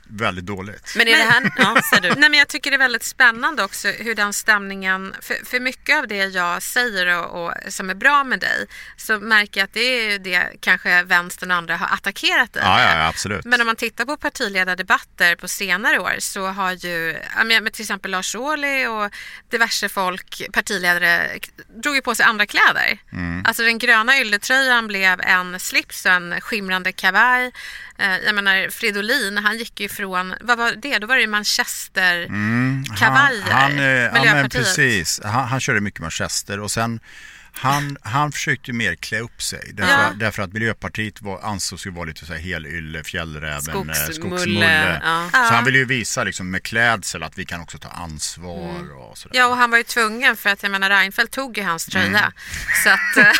väldigt dåligt. Men är det här, ja, du. [laughs] Nej, men jag tycker det är väldigt spännande också hur den stämningen, för, för mycket av det jag säger och, och, som är bra med dig så märker jag att det är det kanske vänstern och andra har attackerat dig ja, ja, absolut. Men om man tittar på partiledardebatter på senare år så har ju till exempel Lars Ohly och diverse folk, partiledare, drog ju på sig andra kläder. Mm. Alltså den gröna ylletröjan blev en slips och en skimrande kavaj. Eh, jag menar Fridolin, han gick ju från, vad var det? Då var det Manchester-kavajer. Mm, han, han, ja, men precis. Han, han körde mycket Manchester och sen han, han försökte mer klä upp sig därför, ja. därför att Miljöpartiet var, ansågs ju vara lite så här helylle, fjällräven, skogsmulle. skogsmulle. Ja. Så han ville ju visa liksom med klädsel att vi kan också ta ansvar mm. och sådär. Ja och han var ju tvungen för att jag menar Reinfeldt tog ju hans tröja. Mm. Så att... [laughs]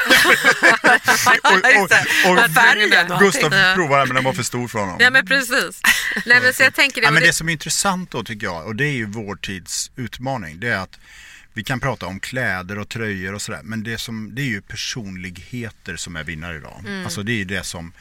Eh, och, och, [laughs] och, och Gustav provade men den var för stor för honom. Ja men precis. Nej, men så jag tänker det, ja, men det som är intressant då tycker jag och det är ju vår tids utmaning det är att vi kan prata om kläder och tröjor och sådär men det, som, det är ju personligheter som är vinnare idag. Mm. Alltså det är ju det som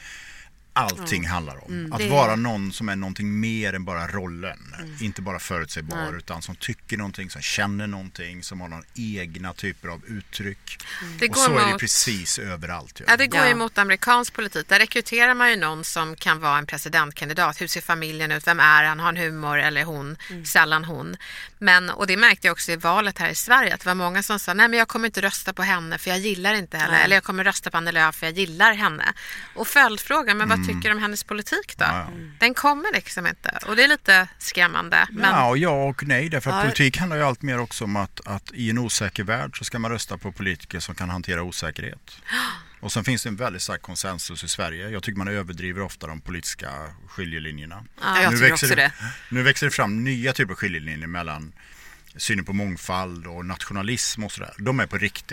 allting mm. handlar om. Mm, att det... vara någon som är någonting mer än bara rollen. Mm. Inte bara förutsägbar Nej. utan som tycker någonting, som känner någonting, som har någon egna typer av uttryck. Mm. och så mot... är det precis överallt. Ju. Ja, det går ja. emot amerikansk politik. Där rekryterar man ju någon som kan vara en presidentkandidat. Hur ser familjen ut? Vem är han? Har han humor eller hon? Mm. Sällan hon. Men, och det märkte jag också i valet här i Sverige att det var många som sa nej men jag kommer inte rösta på henne för jag gillar inte henne. Eller jag kommer rösta på Annie Lööf för jag gillar henne. Och följdfrågan, men vad. Tycker om hennes politik då? Ja. Den kommer liksom inte och det är lite skrämmande. Men... Ja, ja och nej, därför att ja. politik handlar ju allt mer också om att, att i en osäker värld så ska man rösta på politiker som kan hantera osäkerhet. [gasps] Och sen finns det en väldigt stark konsensus i Sverige. Jag tycker man överdriver ofta de politiska skiljelinjerna. Ja, jag nu, växer det, nu växer det fram nya typer av skiljelinjer mellan synen på mångfald och nationalism och sådär. De är på riktigt.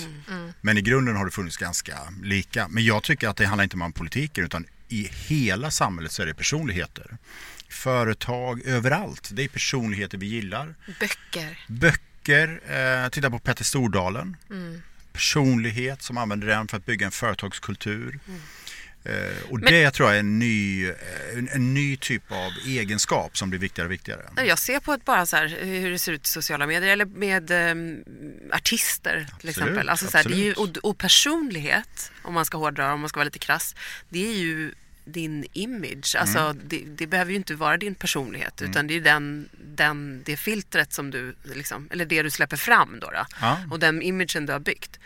Mm. Mm. Men i grunden har det funnits ganska lika. Men jag tycker att det handlar inte om politiken utan i hela samhället så är det personligheter. Företag, överallt. Det är personligheter vi gillar. Böcker. Böcker. Eh, titta på Petter Stordalen. Mm. Personlighet som använder den för att bygga en företagskultur. Mm. Eh, och det tror jag är en ny, en, en, ny typ av egenskap som blir viktigare och viktigare. Jag ser på ett bara så här, hur det ser ut i sociala medier eller med um, artister absolut, till exempel. Alltså, så här, det är ju, och, och, personlighet, om man ska hårdra, om man ska vara lite krass, det är ju din image. Alltså, mm. det, det, behöver ju inte vara din personlighet mm. utan det är den, den, det filtret som du, liksom, eller det du släpper fram då. då. Ja. Och den imagen du har byggt.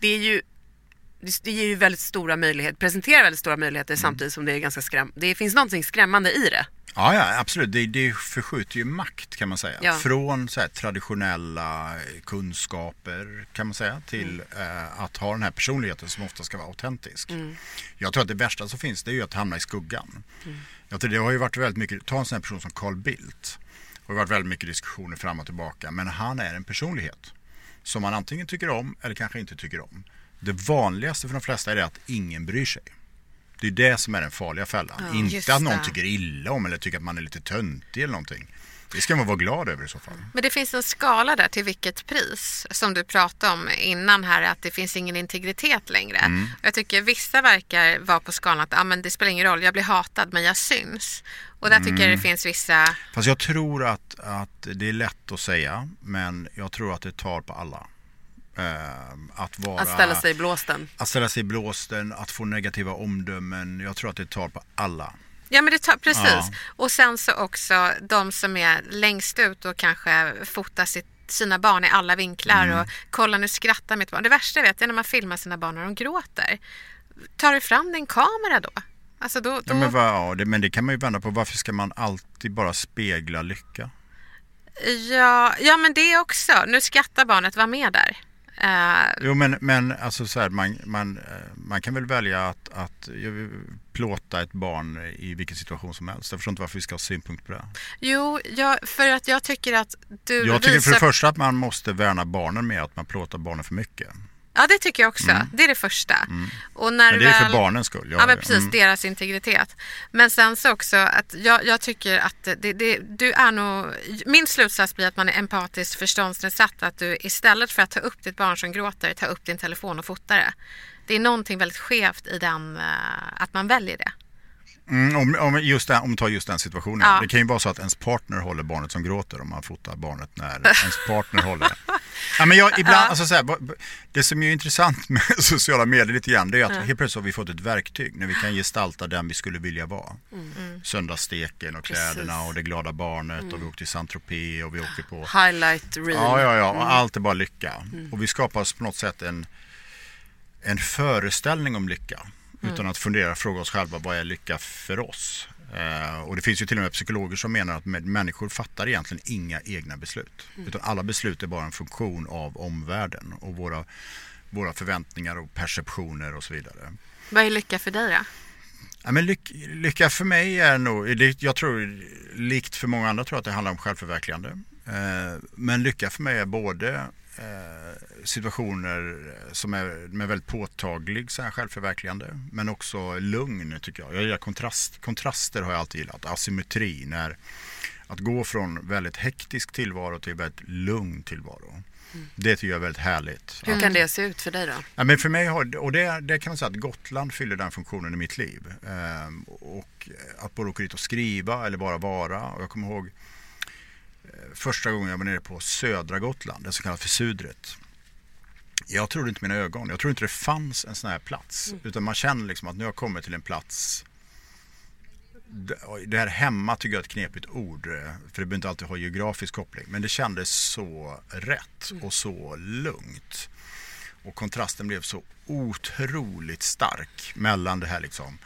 Det är ju det ger ju väldigt stora möjligheter, presenterar väldigt stora möjligheter mm. samtidigt som det är ganska skräm Det finns någonting skrämmande i det. Ja, ja absolut. Det, det förskjuter ju makt kan man säga. Ja. Från så här, traditionella kunskaper kan man säga till mm. eh, att ha den här personligheten som ofta ska vara autentisk. Mm. Jag tror att det värsta som finns det är ju att hamna i skuggan. Mm. Jag tror det har ju varit väldigt mycket, ta en sån här person som Carl Bildt. Det har varit väldigt mycket diskussioner fram och tillbaka. Men han är en personlighet som man antingen tycker om eller kanske inte tycker om. Det vanligaste för de flesta är det att ingen bryr sig. Det är det som är den farliga fällan. Ja, inte att någon tycker illa om eller tycker att man är lite töntig eller någonting. Det ska man vara glad över i så fall. Men det finns en skala där till vilket pris som du pratade om innan här att det finns ingen integritet längre. Mm. Jag tycker vissa verkar vara på skalan att ah, men det spelar ingen roll, jag blir hatad men jag syns. Och där tycker mm. jag det mm. finns vissa... Fast jag tror att, att det är lätt att säga men jag tror att det tar på alla. Ehm, att, vara, att ställa sig i blåsten. Att ställa sig i blåsten, att få negativa omdömen. Jag tror att det tar på alla. Ja men det tar, precis. Ja. Och sen så också de som är längst ut och kanske fotar sitt sina barn i alla vinklar mm. och kolla nu skrattar mitt barn. Det värsta vet jag när man filmar sina barn när de gråter. Tar du fram din kamera då? Alltså då, då... Ja, men, vad, ja, det, men det kan man ju vända på. Varför ska man alltid bara spegla lycka? Ja, ja men det också. Nu skrattar barnet, var med där. Uh, jo men, men alltså så här, man, man, eh, man kan väl välja att, att plåta ett barn i vilken situation som helst. Jag förstår inte varför vi ska ha synpunkt på det. Jo, jag, för att jag tycker att du Jag tycker visar... för det första att man måste värna barnen med att man plåtar barnen för mycket. Ja, det tycker jag också. Mm. Det är det första. Mm. Och när men det är väl... för barnens skull. Ja, men precis. Mm. Deras integritet. Men sen så också att jag, jag tycker att det, det, du är nog... Min slutsats blir att man är empatiskt förståndsnedsatt. Att du istället för att ta upp ditt barn som gråter, ta upp din telefon och fota det. Det är någonting väldigt skevt i den, eh, att man väljer det. Mm, om, om, just den, om tar just den situationen. Ja. Det kan ju vara så att ens partner håller barnet som gråter om man fotar barnet när ens partner håller det. [laughs] Ja, men jag, ibland, ja. alltså så här, det som är intressant med [laughs] sociala medier lite grann det är att ja. helt plötsligt har vi fått ett verktyg när vi kan gestalta den vi skulle vilja vara. Mm. mm. Söndagssteken och kläderna Precis. och det glada barnet mm. och vi åker till Saint-Tropez och vi åker på Highlight reel. Ja, ja, ja. Och mm. allt är bara lycka. Mm. Och vi skapar oss på något sätt en, en föreställning om lycka. Mm. Utan att fundera fråga oss själva vad är lycka för oss? Uh, och det finns ju till och med psykologer som menar att människor fattar egentligen inga egna beslut. Mm. Utan alla beslut är bara en funktion av omvärlden och våra, våra förväntningar och perceptioner och så vidare. Vad är lycka för dig då? Ja, men lyck, lycka för mig är nog, jag tror likt för många andra tror jag att det handlar om självförverkligande. Uh, men lycka för mig är både Eh, situationer som är med väldigt påtaglig så här självförverkligande. Men också lugn tycker jag. Jag gillar kontrast, kontraster har jag alltid gillat. Asymmetri. När, att gå från väldigt hektisk tillvaro till väldigt lugn tillvaro. Mm. Det tycker jag är väldigt härligt. Hur kan det se ut för dig då? Ja, men för mig har, och det, det kan man säga att Gotland fyller den funktionen i mitt liv. Ehm, och att både åka dit och skriva eller bara vara. Och jag kommer ihåg första gången jag var nere på södra Gotland, det som kallas för Sudret. Jag trodde inte mina ögon. Jag trodde inte det fanns en sån här plats. Mm. Utan man känner liksom att nu har jag kommit till en plats det här hemma tycker jag är ett knepigt ord, eh, för det behöver inte alltid ha geografisk koppling. Men det kändes så rätt och så lugnt. Och kontrasten blev så otroligt stark mellan det här liksom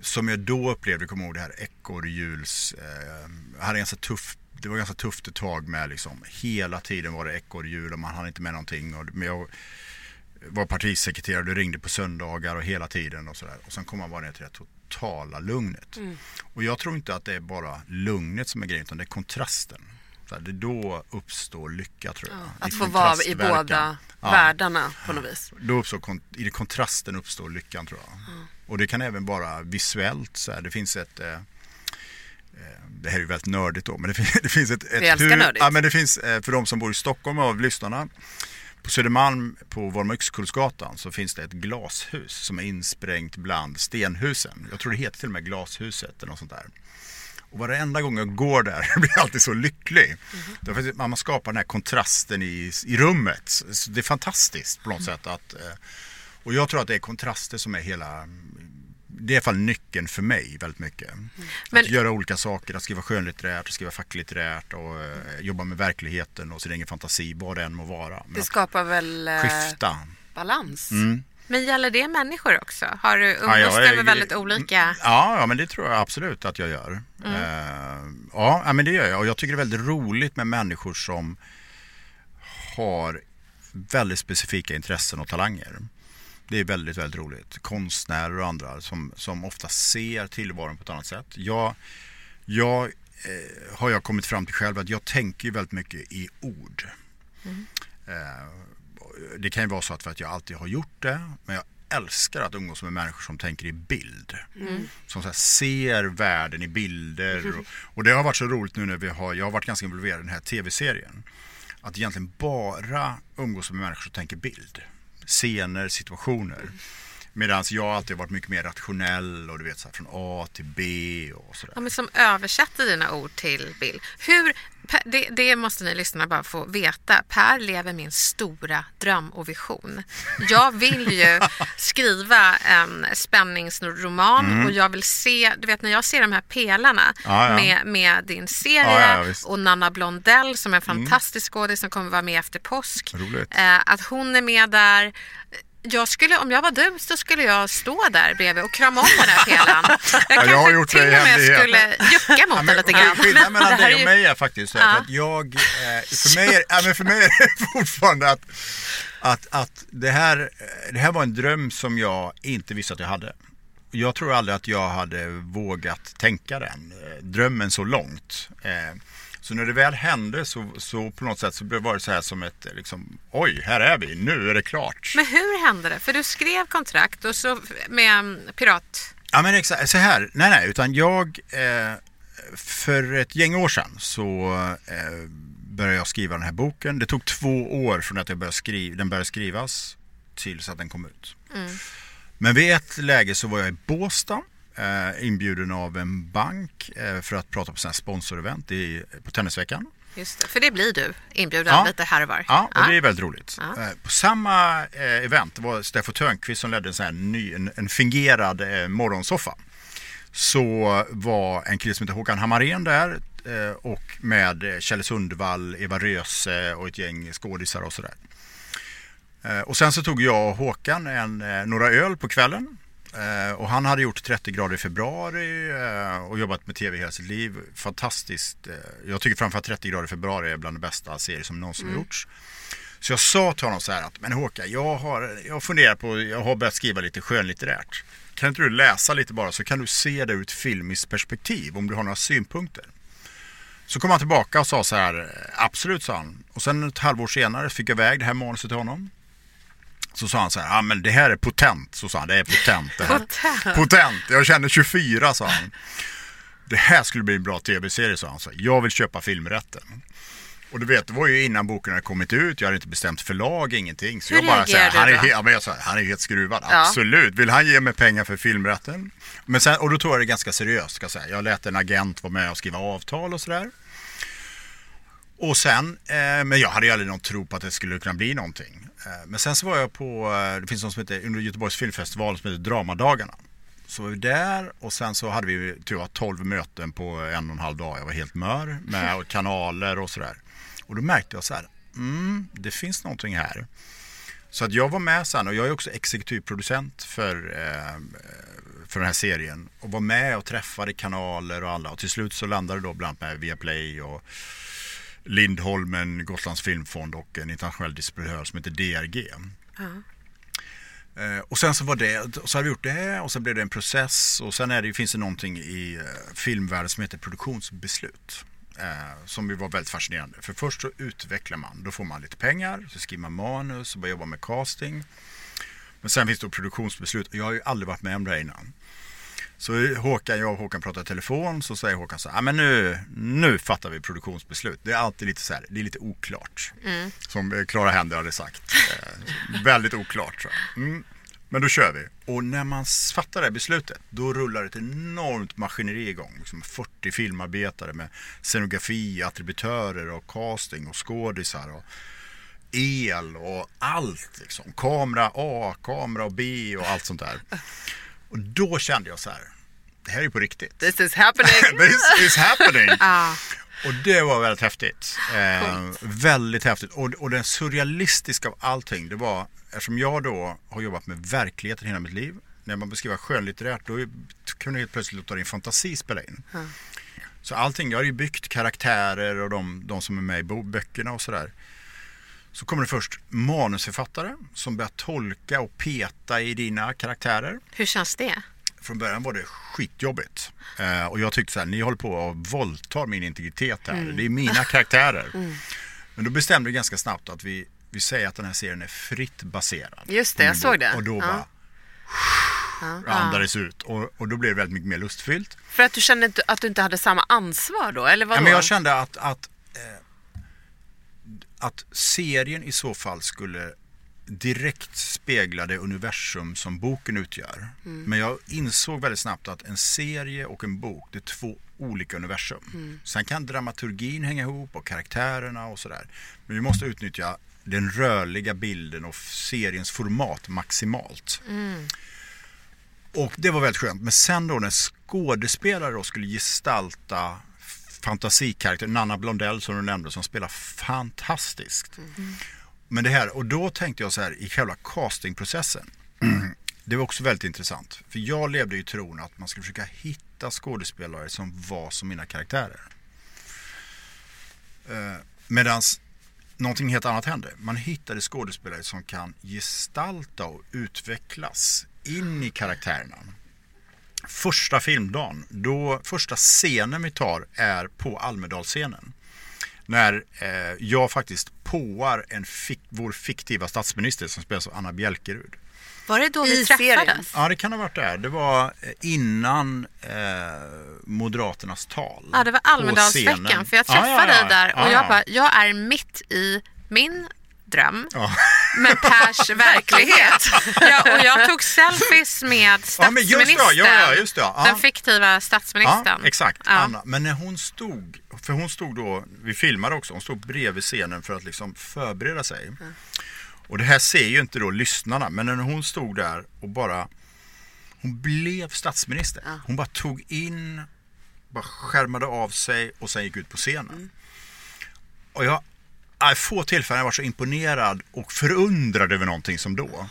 som jag då upplevde, kommer ihåg det här ekorrhjuls... Eh, hade en ganska tuff det var ganska tufft ett tag med liksom, hela tiden var det ekorrhjul och man hann inte med någonting. Och, men jag var partisekreterare och det ringde på söndagar och hela tiden och sådär. Och sen kom man bara ner till det totala lugnet. Mm. Och jag tror inte att det är bara lugnet som är grejen utan det är kontrasten. Så här, det då uppstår lycka tror jag. Ja, att få vara i båda ja. världarna på något vis. Då uppstår, I kontrasten uppstår lyckan tror jag. Mm. Och det kan även vara visuellt. Så här. Det finns ett eh, det här är ju väldigt nördigt då, men det, finns, [laughs] det finns ett... ett Vi älskar hur, nördigt. Ja, men det finns, eh, för de som bor i Stockholm av lyssnarna, På Södermalm på Vorma så finns det ett glashus som är insprängt bland stenhusen. Jag tror det heter till och med glashuset eller något sånt där. Och varenda gång jag går där [laughs] blir jag alltid så lycklig. Mm. Man skapar den här kontrasten i, i rummet. Så det är fantastiskt på något mm. sätt. Att, eh, och jag tror att det är kontraster som är hela det är i alla fall nyckeln för mig väldigt mycket. Mm. Men, att göra olika saker, att skriva skönlitterärt, att skriva facklitterärt och uh, jobba med verkligheten och sin egen fantasi, vad det än må vara. Men det skapar väl uh, skifta. balans? Mm. Men gäller det människor också? Har du umgås ja, med väldigt olika? Ja, ja, men det tror jag absolut att jag gör. Mm. Uh, ja, men det gör jag och jag tycker det är väldigt roligt med människor som har väldigt specifika intressen och talanger. Det är väldigt, väldigt roligt. Konstnärer och andra som, som ofta ser tillvaron på ett annat sätt. Jag, jag eh, har jag kommit fram till själv att jag tänker väldigt mycket i ord. Mm. Eh, det kan ju vara så att för att jag alltid har gjort det, men jag älskar att umgås med människor som tänker i bild. Mm. Som ser världen i bilder. Och, [laughs] och, det har varit så roligt nu när vi har, jag har varit ganska involverad i den här tv-serien. Att egentligen bara umgås med människor som tänker bild scener, situationer. Medan jag alltid varit mycket mer rationell och du vet så här, från A till B och sådär. Ja, men som översätter dina ord till Bill. Hur, det, det, måste ni lyssna bara få veta. Per lever min stora dröm och vision. Jag vill ju [laughs] skriva en spänningsroman mm. och jag vill se, du vet när jag ser de här pelarna ja, ja. Med, med din serie ja, och Nanna Blondell som är en mm. fantastisk mm. skådis som kommer vara med efter påsk. Eh, att hon är med där jag skulle, om jag var du så skulle jag stå där bredvid och krama om den här pelan. [laughs] Jag kanske jag har gjort till och med skulle jucka mot ja, den lite grann. Skillnaden mellan dig och mig är faktiskt ja. att jag, eh, för mig, är, ja, men för mig är det fortfarande att, att, att det, här, det här var en dröm som jag inte visste att jag hade. Jag tror aldrig att jag hade vågat tänka den eh, drömmen så långt. Så när det väl hände så, så på något sätt så var det så här som ett, liksom, oj, här är vi, nu är det klart. Men hur hände det? För du skrev kontrakt och så med mm, Pirat... Ja men exakt, så här, nej nej, utan jag, eh, för ett gäng år sedan så eh, började jag skriva den här boken. Det tog två år från att jag började skriva, den började skrivas tills att den kom ut. Mm. Men vid ett läge så var jag i Båstad inbjuden av en bank eh, för att prata på sponsorevent på Tennisveckan. Just det, för det blir du inbjuden ja. lite här och var. Ja, och det är väldigt roligt. Ja. Eh, på samma eh, event var Steffo Törnqvist som ledde en, sån här ny, en, en fingerad eh, morgonsoffa. Så var en kille som heter Håkan Hammarén där eh, och med Kjell Sundvall, Eva Röse och ett gäng skådisar och sådär. Och sen så tog jag och Håkan en, några öl på kvällen Eh, och han hade gjort 30 grader i februari eh, och jobbat med tv hela sitt liv. Fantastiskt. Eh, jag tycker framförallt 30 grader i februari är bland de bästa serier som någonsin mm. har gjorts. Så jag sa till honom så här att, men Håkan, jag har, jag funderar på, jag har börjat skriva lite skönlitterärt. Kan inte du läsa lite bara så kan du se det ur ett filmiskt perspektiv om du har några synpunkter. Så kom han tillbaka och sa så här, absolut sa han. Och sen ett halvår senare fick jag iväg det här manuset till honom. Så sa han så här, ja ah, men det här är potent. Så sa han, det är potent det här. Potent? Potent, jag känner 24 sa han. Det här skulle bli en bra tv-serie sa han. Så jag vill köpa filmrätten. Och du vet, det var ju innan boken hade kommit ut, jag hade inte bestämt förlag, ingenting. Så Hur jag bara säger, han, är, ja, men jag sa, han är helt skruvad, ja. absolut. Vill han ge mig pengar för filmrätten? Men sen, och då tog jag det ganska seriöst, ska jag säga. Jag lät en agent vara med och skriva avtal och sådär. Och sen, eh, men jag hade ju aldrig någon tro på att det skulle kunna bli någonting. Eh, men sen så var jag på, eh, det finns något som heter, under Göteborgs filmfestival som heter Dramadagarna. Så var vi där och sen så hade vi tror jag, 12 möten på en och en halv dag. Jag var helt mör med [laughs] kanaler och sådär. Och då märkte jag så här, mm, det finns någonting här. Så att jag var med sen och jag är också exekutiv producent för, eh, för den här serien. Och var med och träffade kanaler och alla. Och till slut så landade det då bland annat med Viaplay och Lindholmen, Gotlands filmfond och en internationell distributör som heter DRG. Uh-huh. och sen så var det, så har vi gjort det och sen blev det en process och sen är det, finns det någonting i eh, filmvärlden som heter produktionsbeslut. Eh, som ju var väldigt fascinerande. För först så utvecklar man, då får man lite pengar, så skriver man manus och börjar jobba med casting. Men sen finns det produktionsbeslut och jag har ju aldrig varit med om det här innan. Så Håkan, jag och Håkan pratar telefon så säger Håkan så här, "Ja, men nu, nu fattar vi produktionsbeslut. Det är alltid lite så här, det är lite oklart. Som eh, Clara Händer hade sagt. Eh, väldigt oklart. Så. Mm. Men då kör vi. Och när man fattar det här beslutet, då rullar ett enormt maskineri igång. Liksom 40 filmarbetare med scenografi, attributörer och casting och skådisar. Och el och allt liksom. Kamera A, kamera B och allt sånt där. Och då kände jag så här, det här är på riktigt. This is happening. [laughs] This is happening. [laughs] Och det var väldigt häftigt. Eh, väldigt häftigt. Och, och den surrealistiska av allting, det var, eftersom jag då har jobbat med verkligheten hela mitt liv. När man beskriver skönlitterärt, då kunde jag helt plötsligt låta din fantasi spela in. Så allting, jag har ju byggt karaktärer och de, de som är med i böckerna och sådär. Så kommer det först manusförfattare som börjar tolka och peta i dina karaktärer Hur känns det? från början var det skitjobbigt. Eh, och jag tyckte så här, ni håller på och våldtar min integritet här. Det är mina karaktärer. [laughs] Men då bestämde vi ganska snabbt att vi, vi säger att den här serien är fritt baserad. Just det, jag såg det. Och då Ja. bara [sighs] andades ut. Och, och då blev det väldigt mycket mer lustfyllt. För att du kände att du inte hade samma ansvar då? Eller vadå? Ja, men jag kände att, att, eh, att serien i så fall skulle direkt spegla det universum som boken utgör. Men jag insåg väldigt snabbt att en serie och en bok, det är två olika universum. Sen kan dramaturgin hänga ihop och karaktärerna och sådär. Men vi måste utnyttja den rörliga bilden och seriens format maximalt. Och det var väldigt skönt. Men sen då när skådespelare då skulle gestalta fantasikaraktär, Nanna Blondell som du nämnde som spelar fantastiskt. Men det här, och då tänkte jag så här i själva castingprocessen. [clears throat] Det var också väldigt intressant. För jag levde i tron att man skulle försöka hitta skådespelare som var som mina karaktärer. Eh, medans någonting helt annat hände. Man hittade skådespelare som kan gestalta och utvecklas in i karaktärerna. Första filmdagen, då första scenen vi tar är på Almedalsscenen. När eh, jag faktiskt påar en fik- vår fiktiva statsminister som spelas av Anna Bjälkerud. Var det då vi I serien? träffades? Ja, det kan ha varit det. Det var eh, innan eh, Moderaternas tal. Ja, det var Almedalsveckan. För jag träffade Ja, ja, ja. dig där och Ja, jag ja. bara, jag är mitt i min dröm. Ja. med Pers [laughs] verklighet. ja, och jag tog selfies med men statsministern. ja, ja, just det, ja. Den fiktiva statsministern. Exakt. Anna. Men när hon stod, för hon stod då, vi filmade också, hon stod bredvid scenen för att liksom förbereda sig. Och det här ser ju inte då lyssnarna, men när hon stod där och bara, hon blev statsminister. Hon bara tog in, bara skärmade av sig och sen gick ut på scenen. Och jag, få tillfällen jag varit så imponerad och förundrad över någonting som då.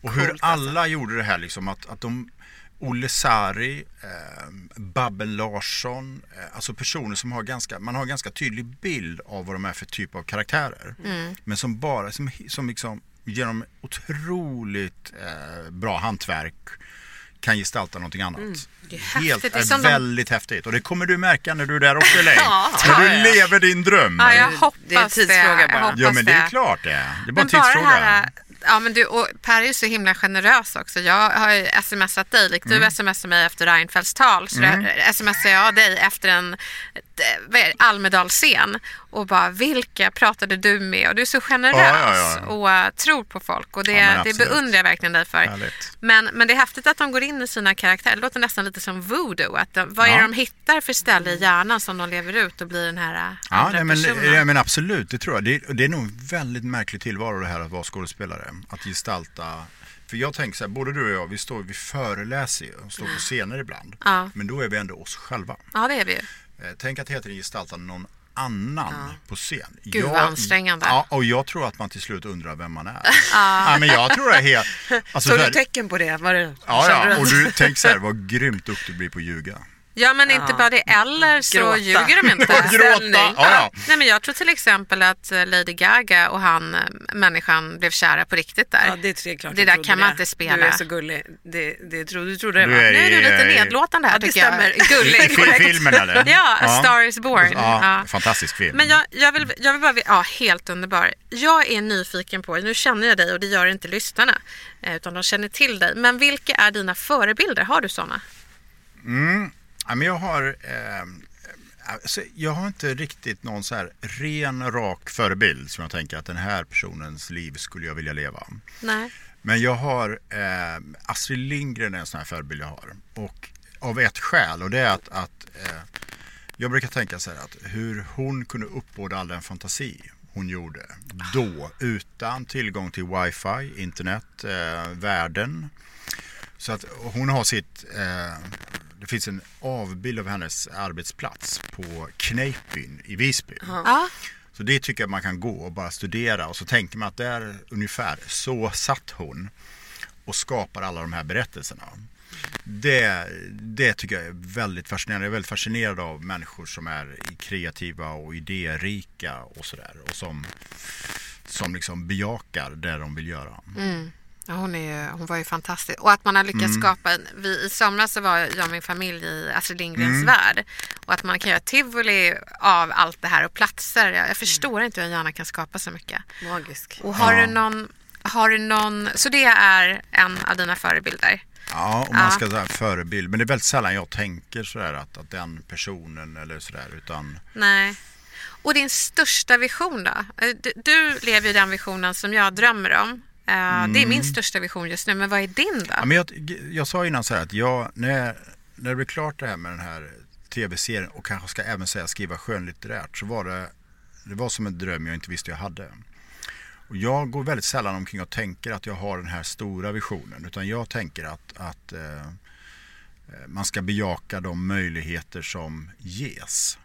Och hur coolt, alltså. alla gjorde det här liksom att, att de Olle Sari, eh, Babben Larsson, eh, alltså personer som har ganska, man har en ganska tydlig bild av vad de är för typ av karaktärer. Mm. Men som bara, som, som liksom genom otroligt eh, bra hantverk kan gestalta någonting annat. Mm. Det är Helt, häftigt. Det är är som de- väldigt häftigt och det kommer du märka när du är där också Elaine. [laughs] Ja, när du ja, ja. lever din dröm. Ja, jag hoppas Det är en tidsfråga bara. Jag Ja men det är klart det. Det är bara en Men tidsfråga. här, ja, men du, och Per är ju så himla generös också. Jag har ju smsat dig, likt Mm. du smsade mig efter Reinfeldts tal. Så mm. smsade jag dig efter en eh, Almedalsscen och bara vilka pratade du med? Och du är så generös Ja, ja, ja. och uh, tror på folk och det, det beundrar jag verkligen dig för. Härligt. Men, men det är häftigt att de går in i sina karaktärer. Det låter nästan lite som voodoo. Att de, vad är det de hittar för ställe i hjärnan som de lever ut och blir den här uh, Ja, nej, men, ja, men absolut, det tror jag. Det, det är nog en väldigt märklig tillvaro det här att vara skådespelare. Att gestalta. För jag tänker så här, både du och jag, vi, står, vi föreläser ju och står på scener ibland. Men då är vi ändå oss själva. Ja, det är vi ju. Eh, Tänk att hela tiden gestalta någon annan på scen. Gud, vad ansträngande. Ja, och jag tror att man till slut undrar vem man är. [laughs] ja. men jag tror det är helt... [laughs] Alltså, Såg så du tecken på det? Var det Ja, ja, du- och du tänk så här, [laughs] vad grymt duktig du blir på att ljuga. Ja, men inte bara det. Eller så Gråta. ljuger de inte. [laughs] Gråta. Ja, ja. Nej, men jag tror till exempel att eh, Lady Gaga och han, eh, människan, blev kära på riktigt där. Ja, det är klart Det jag där kan man det. inte spela. Du är så gullig. Det, det trodde, du trodde det Du va? är- Nu är du lite nedlåtande här ja, tycker jag. stämmer. [laughs] Gullig. I korrekt. filmen eller? [laughs] Ja, A Star is Born. Ja, Ja. Fantastisk film. Men jag, jag, vill, jag vill bara, ja helt underbar. Jag är nyfiken på, nu känner jag dig och det gör inte lyssnarna, eh, utan de känner till dig. Men vilka är dina förebilder? Har du sådana? Mm. Ja, men jag har eh, alltså, jag har inte riktigt någon så här ren, rak förebild som jag tänker att den här personens liv skulle jag vilja leva. Nej. Men jag har eh, Astrid Lindgren är en sån här förebild jag har. Och av ett skäl och det är att, att eh, jag brukar tänka så här att hur hon kunde uppbåda all den fantasi hon gjorde då utan tillgång till wifi, internet, eh, världen. Så att hon har sitt, eh, det finns en avbild av hennes arbetsplats på Kneippbyn i Visby. Ja. Så det tycker jag man kan gå och bara studera och så tänker man att där ungefär så satt hon och skapar alla de här berättelserna. Det, det tycker jag är väldigt fascinerande. Jag är väldigt fascinerad av människor som är kreativa och idérika och sådär. Och som, som liksom bejakar det de vill göra. Mm. Ja, hon, är, hon var ju fantastisk. Och att man har lyckats Mm. skapa, vi, i somras så var jag och min familj i Astrid Lindgrens Mm. värld. Och att man kan göra tivoli av allt det här och platser. Jag, Mm. jag förstår inte hur en hjärna kan skapa så mycket. Magisk. Och har Ja. du någon, har du någon, så det är en av dina förebilder? Ja, om man Ja. ska säga förebild. Men det är väldigt sällan jag tänker sådär att, att den personen eller sådär utan Nej. Och din största vision då? Eh, Du, du lever ju den visionen som jag drömmer om. Eh, Det är min Mm. största vision just nu, men vad är din då? Ja, men jag, jag sa innan så här att jag, när, jag, när det blev klart det här med den här tv-serien och kanske ska även säga skriva skönlitterärt så var det, det var som en dröm jag inte visste jag hade. Och jag går väldigt sällan omkring och tänker att jag har den här stora visionen utan jag tänker att, att eh, man ska bejaka de möjligheter som ges.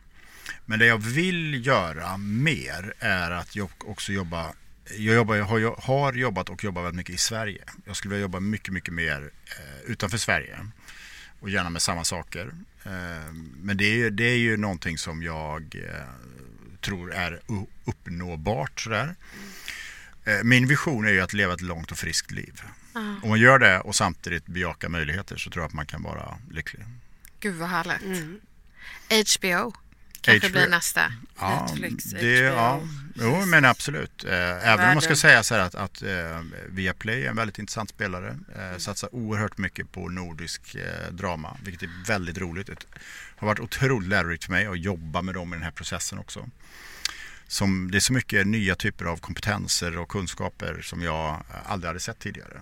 Men det jag vill göra mer är att jag också jobba jag, jobbar, jag har, jag har jobbat och jobbar väldigt mycket i Sverige. Jag skulle vilja jobba mycket, mycket mer eh, utanför Sverige. Och gärna med samma saker. Eh, men det är, ju- det är ju någonting som jag eh, tror är uppnåbart. Sådär. Eh, min vision är ju att leva ett långt och friskt liv. Om man gör det och samtidigt bejakar möjligheter så tror jag att man kan vara lycklig. Gud vad härligt. Mm. HBO kanske HBO. blir nästa. Ja, Netflix, det, HBO. ja, jo, men absolut. Eh, Även om man ska säga så här att, att eh, Viaplay är en väldigt intressant spelare. Eh, satsar oerhört mycket på nordisk drama, vilket är väldigt roligt. Det har varit otroligt lärorikt för mig att jobba med dem i den här processen också. Som, det är så mycket nya typer av kompetenser och kunskaper som jag aldrig hade sett tidigare.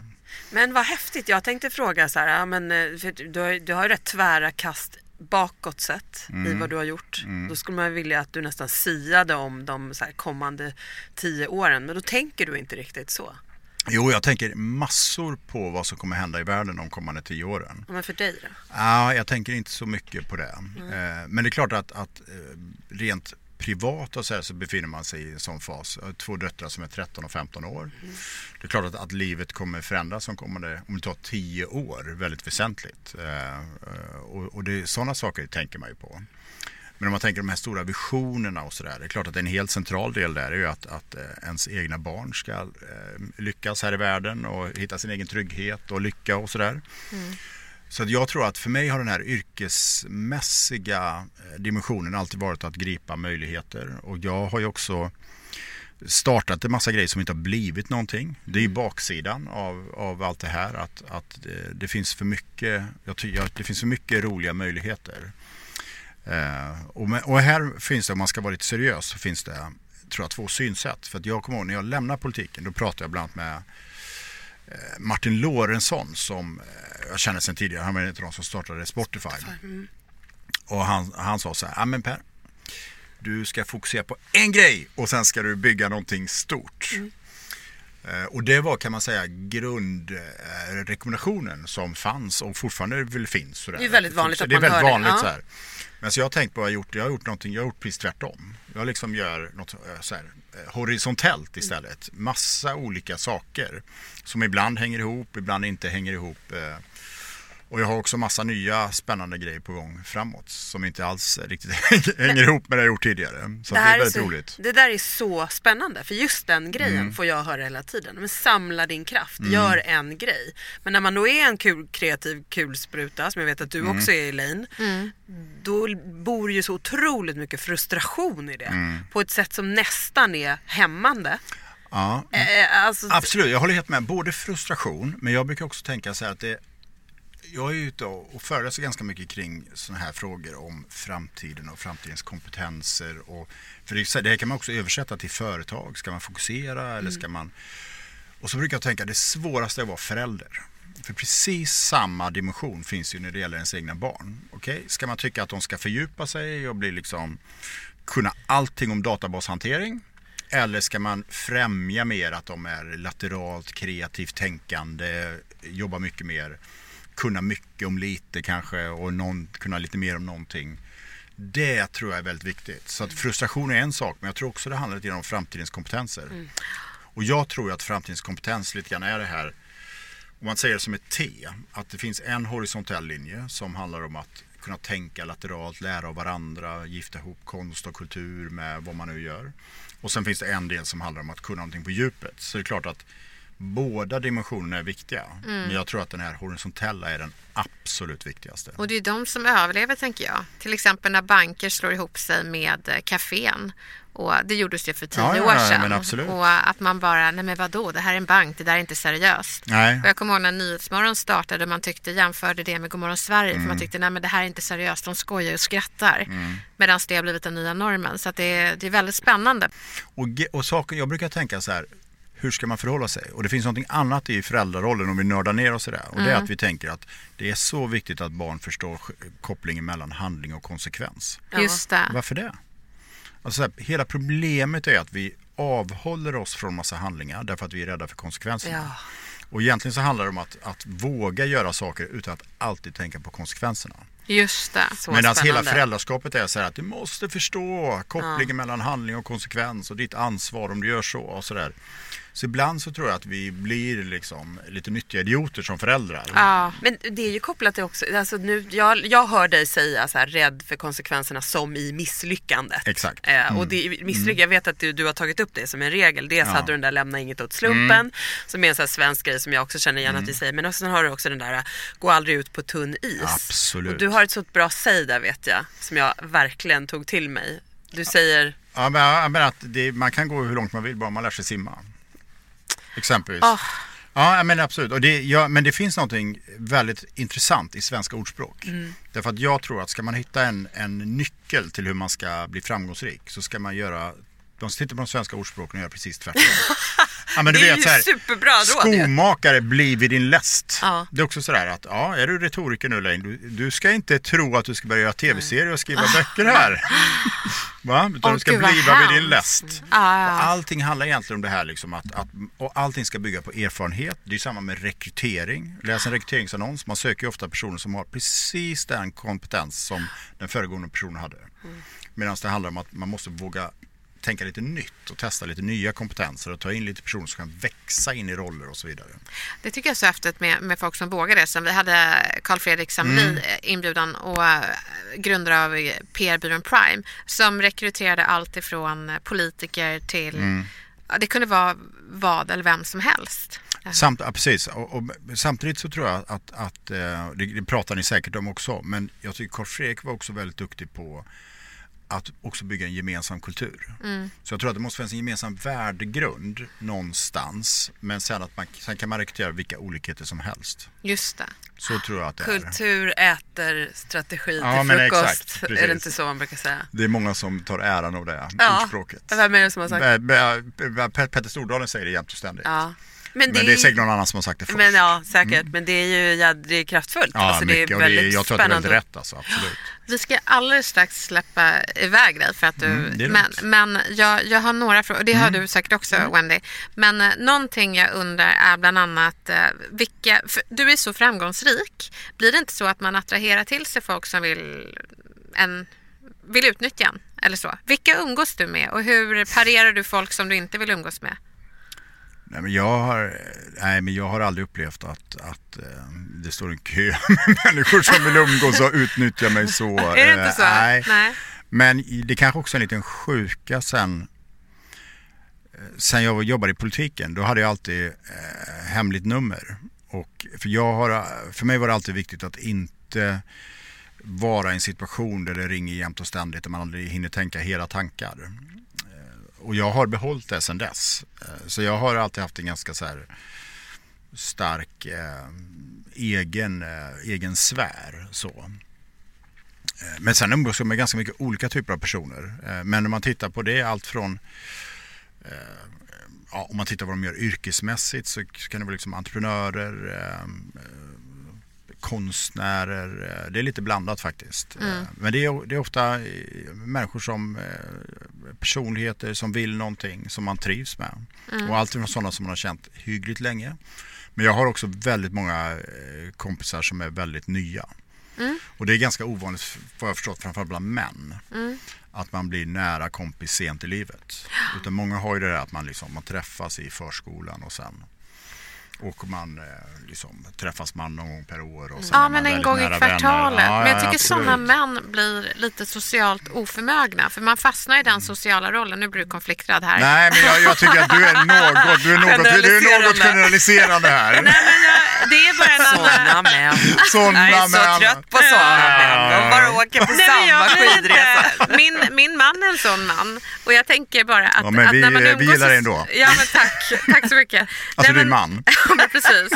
Men vad häftigt. Jag tänkte fråga så här, ja, men, för du, har, du har ju rätt tvära kast bakåt sett i Mm. vad du har gjort. Då skulle man vilja att du nästan siade om de kommande tio åren. Men då tänker du inte riktigt så. Jo, jag tänker massor på vad som kommer hända i världen de kommande tio åren. Men för dig då? Ja, jag tänker inte så mycket på det. Eh, Men det är klart att, att eh, rent privat och så, här så befinner man sig i en sån fas. Jag har två döttrar som är 13 och 15 år. Det är klart att, att livet kommer förändras som kommande, om det tar 10 år, väldigt väsentligt. Eh, eh, Och, och det, sådana saker tänker man ju på. Men om man tänker de här stora visionerna och sådär. Det är klart att en helt central del där är ju att, att eh, ens egna barn ska eh, lyckas här i världen och hitta sin egen trygghet och lycka och sådär. Så jag tror att för mig har den här yrkesmässiga eh, dimensionen alltid varit att gripa möjligheter. Och jag har ju också startat en massa grejer som inte har blivit någonting. Det är ju baksidan av, av allt det här. Att, att det, det finns för mycket, jag tycker att det finns för mycket roliga möjligheter. Eh, och, med, och här finns det, om man ska vara lite seriös, så finns det tror jag två synsätt. För att jag kommer ihåg när jag lämnade politiken, då pratade jag bland annat med eh, Martin Lorentzon som eh, jag känner sedan tidigare. Han var en av de som startade Spotify. Och han, han sa så här, ja men Per, du ska fokusera på en grej och sen ska du bygga någonting stort. Eh, Och det var kan man säga grundrekommendationen som fanns och fortfarande väl finns. sådär. Det är väldigt vanligt att det är man väldigt hör det, vanligt ja. Men så jag har tänkt på vad jag har gjort. Jag har gjort någonting, jag har gjort precis tvärtom. Jag liksom gör något eh, så här, eh, horisontellt istället. Massa olika saker som ibland hänger ihop, ibland inte hänger ihop. Eh. Och jag har också massa nya spännande grejer på gång framåt som inte alls riktigt [laughs] hänger ihop med det jag gjort tidigare. Så det, här är väldigt så, roligt. det där är så spännande för just den grejen Mm. får jag höra hela tiden. Men samla din kraft, gör en grej. Men när man då är en kul, kreativ kulspruta, som jag vet att du Mm. också är Elaine, då bor ju så otroligt mycket frustration i det. Mm. På ett sätt som nästan är hämmande. Ja, Eh, alltså, Absolut, jag håller helt med. Både frustration, men jag brukar också tänka så här att det jag är ute och föreläser ganska mycket kring sådana här frågor om framtiden och framtidens kompetenser. Och, för det, det här kan man också översätta till företag. Ska man fokusera eller ska man... Och så brukar jag tänka det svåraste är att vara förälder. För precis samma dimension finns ju när det gäller ens egna barn. Okay? Ska man tycka att de ska fördjupa sig och bli liksom, kunna allting om databashantering? Eller ska man främja mer att de är lateralt kreativt tänkande, jobba mycket mer, kunna mycket om lite kanske och någon, kunna lite mer om någonting. Det tror jag är väldigt viktigt. Så att frustration är en sak men jag tror också det handlar lite om framtidens kompetenser. Mm. Och jag tror att framtidens kompetens lite grann är det här om man säger det som ett T, att det finns en horisontell linje som handlar om att kunna tänka lateralt, lära av varandra, gifta ihop konst och kultur med vad man nu gör. Och sen finns det en del som handlar om att kunna någonting på djupet. Så det är klart att båda dimensionerna är viktiga. Mm. Men jag tror att den här horisontella är den absolut viktigaste. Och det är de som överlever tänker jag. Till exempel när banker slår ihop sig med kafén och det gjordes ju för tio ja, år sedan. och att man bara, nej men vadå, det här är en bank, det där är inte seriöst. Nej. Och jag kommer ihåg när Nyhetsmorgon startade, man tyckte, jämförde det med Godmorgon Sverige, mm. för man mm. tyckte, nej men det här är inte seriöst, de skojar och skrattar. Mm. Medan det har blivit den nya normen. Så att det, är, det är väldigt spännande. Och, och saker, jag brukar tänka så här, hur ska man förhålla sig? Och det finns något annat i föräldrarollen om vi nördar ner oss i det. Och det är mm. att vi tänker att det är så viktigt att barn förstår kopplingen mellan handling och konsekvens. Just det. Varför det? Alltså här, hela problemet är att vi avhåller oss från massa handlingar därför att vi är rädda för konsekvenserna. Ja. Och egentligen så handlar det om att, att våga göra saker utan att alltid tänka på konsekvenserna. Just det. Medan hela föräldraskapet är så här att du måste förstå kopplingen ja. mellan handling och konsekvens och ditt ansvar om du gör så och sådär. Så ibland så tror jag att vi blir liksom lite nyttiga idioter som föräldrar. Ja, men det är ju kopplat till också, alltså nu, jag, jag hör dig säga så här, rädd för konsekvenserna som i misslyckandet. Exakt. Eh, mm. och det, misslyck, mm. Jag vet att du, du har tagit upp det som en regel. Dels ja. hade du den där lämna inget åt slumpen, mm. som är en sån här svensk grej som jag också känner igen mm. att vi säger. Men sen har du också den där, gå aldrig ut på tunn is. Absolut. Och du har ett sånt bra säg där vet jag, som jag verkligen tog till mig. Du säger... Ja, men, men att det, man kan gå hur långt man vill bara man lär sig simma. Exempelvis. Oh. Ja, men absolut. Och det, ja, men det finns någonting väldigt intressant i svenska ordspråk. Mm. Därför att jag tror att ska man hitta en, en nyckel till hur man ska bli framgångsrik så ska man göra de som tittar på de svenska ordspråken och gör precis tvärtom. [laughs] ja, men du det är vet, ju här, superbra råd. Skomakare, bli vid din läst. Ja. Det är också sådär att, ja, är du retoriker nu Elaine, du, du ska inte tro att du ska börja göra tv-serier och skriva böcker här. [laughs] Va? Utan oh, du ska bliva vid din läst. Ah. Och allting handlar egentligen om det här liksom att, att, och allting ska bygga på erfarenhet. Det är samma med rekrytering. Läs en rekryteringsannons. Man söker ju ofta personer som har precis den kompetens som den föregående personen hade. Mm. Medan det handlar om att man måste våga tänka lite nytt och testa lite nya kompetenser och ta in lite personer som kan växa in i roller och så vidare. Det tycker jag är så häftigt med, med folk som vågar det. Som vi hade Carl Fredrik Samli mm. inbjudan och uh, grundare av PR-byrån Prime som rekryterade allt ifrån politiker till mm. Det kunde vara vad eller vem som helst. Samt, ja, precis. Och, och, samtidigt så tror jag att, att eh, det, det pratar ni säkert om också, men jag tycker Carl Fredrik var också väldigt duktig på att också bygga en gemensam kultur. Mm. Så jag tror att det måste finnas en gemensam värdegrund någonstans. Men sen, att man, sen kan man rekrytera vilka olikheter som helst. Just det. Så tror jag att det Kultur är. äter strategi ja, till frukost. Exakt, är det inte så man brukar säga? Det är många som tar äran av det ja. ordspråket. Vem är det som har sagt? Petter Stordalen säger det jämt och ständigt. Ja. Men det, men det är säkert någon annan som har sagt det först. Men ja, säkert. Mm. Men det är ju är kraftfullt. Ja, alltså, mycket. Det är väldigt och det är, jag tror att det är väldigt rätt alltså, absolut. Vi ska alldeles strax släppa iväg dig för att du, mm, men, men jag, jag har några frågor, det har mm. du säkert också mm. Wendy. Men eh, någonting jag undrar är bland annat eh, vilka, du är så framgångsrik, blir det inte så att man attraherar till sig folk som vill, en, vill utnyttja en? Eller så. Vilka umgås du med och hur parerar du folk som du inte vill umgås med? Nej, men jag, har, nej, men jag har aldrig upplevt att, att eh, det står en kö [laughs] med människor som vill umgås och utnyttja mig så. [laughs] är det inte så? Eh, nej. nej. Men det kanske också är en liten sjuka sen, eh, sen jag jobbade i politiken. Då hade jag alltid eh, hemligt nummer. Och för, jag har, för mig var det alltid viktigt att inte vara i en situation där det ringer jämt och ständigt och man aldrig hinner tänka hela tankar och jag har behållit det sedan dess. Eh, så jag har alltid haft en ganska så här stark eh, egen, eh, egen sfär. Så. Eh, men sen umgås jag med ganska mycket olika typer av personer. Eh, men om man tittar på det, allt från eh, ja, om man tittar på vad de gör yrkesmässigt så kan det vara liksom entreprenörer, eh, konstnärer. eh, Det är lite blandat faktiskt. Eh, Men det är, det är ofta eh, människor som personligheter som vill någonting som man trivs med. Och allt från sådana som man har känt hyggligt länge. Men jag har också väldigt många kompisar som är väldigt nya. Och det är ganska ovanligt, vad jag förstått, framförallt bland män. Att man blir nära kompis sent i livet. Utan många har ju det där att man, liksom, man träffas i förskolan och sen och man eh, liksom, träffas man någon gång per år. Och är Ja, men en gång i kvartalet. Ja, men jag ja, tycker sådana män blir lite socialt oförmögna. För man fastnar i den sociala rollen. Nu blir du konflikträdd här. Nej, men jag, jag tycker att du är något, du är något, du är något generaliserande här. [laughs] Nej, men jag, det är bara en annan... Såna män. Sådana Jag är så män. trött på såna män. De bara åker på Nej, samma skidresa. min, min man är en sån man och jag tänker bara att, Ja, men att vi- när man vi gillar dig ändå. Ja men tack, tack så mycket. Alltså Nej, din men- man. [laughs] Ja precis.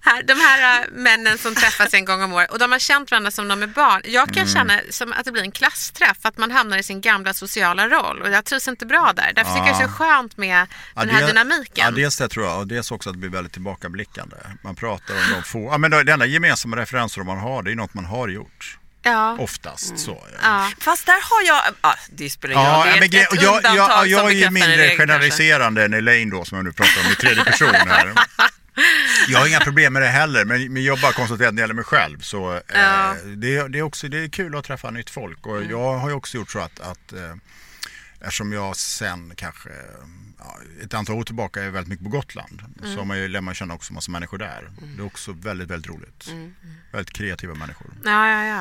Här, de här äh, männen som träffas en gång om året och de har känt varandra som de är barn. Jag Mm. kan känna som att det blir en klassträff, att man hamnar i sin gamla sociala roll och jag trivs inte bra där. Därför tycker jag det är så skönt med Ja, den här det- dynamiken. Ja, dels det tror jag och dels också att det blir väldigt tillbakablickande. Man pratar om de få, ja men det enda gemensamma referenser man har det är något man har gjort. ja. Oftast så. Ja. Fast där har jag, ah, det spelar ingen roll, Ja, det är men ett, jag, jag, som jag är ju mindre regel kanske. generaliserande än Elaine då som jag nu pratar om i tredje person här. [laughs] Jag har inga problem med det heller men, jag bara konstaterar att det gäller mig själv så eh, Ja. det, det, är också, det är kul att träffa nytt folk och jag har ju också gjort så att, att eh, eftersom jag sen kanske ett antal år tillbaka är väldigt mycket på Gotland så har man ju, lär man känna också massa människor där. Det är också väldigt, väldigt roligt. Väldigt kreativa människor. Ja, ja, ja.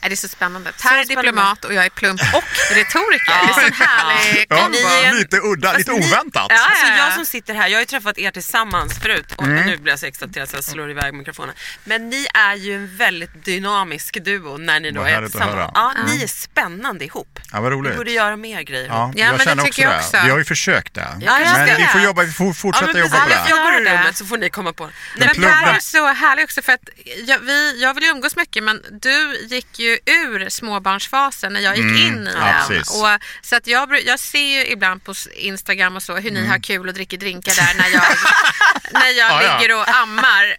Nej, Det är så spännande. Per är spännande. diplomat och jag är plump och [laughs] retoriker. Det är så härlig Ja, ni är en- lite udda, Fast lite ni- oväntat. Ja, Alltså ja, ja. jag som sitter här, jag har ju träffat er tillsammans förut och Mm. nu blir jag så exalterad så jag slår iväg mikrofonen. Men ni är ju en väldigt dynamisk duo när ni då Vad är tillsammans. höra. Ja, ni är spännande ihop. Ja, vad Vi roligt. borde göra mer grejer Ja. Ja, jag men det känner tycker också jag det. också. Vi har ju försökt det. Ja, jag men ska vi det. får, jobba, vi får fortsätta men jobba på det. Jag går det. rummet så får ni komma på. Nej, Men men men- är så härlig också för att jag, vi, jag vill ju umgås mycket men du gick ju ur småbarnsfasen när jag gick Mm, in i ja, den. Och, så att jag, jag ser ju ibland på Instagram och så hur Mm. ni har kul och dricker drinkar där när jag, [laughs] när jag Ja, ja. ligger och ammar.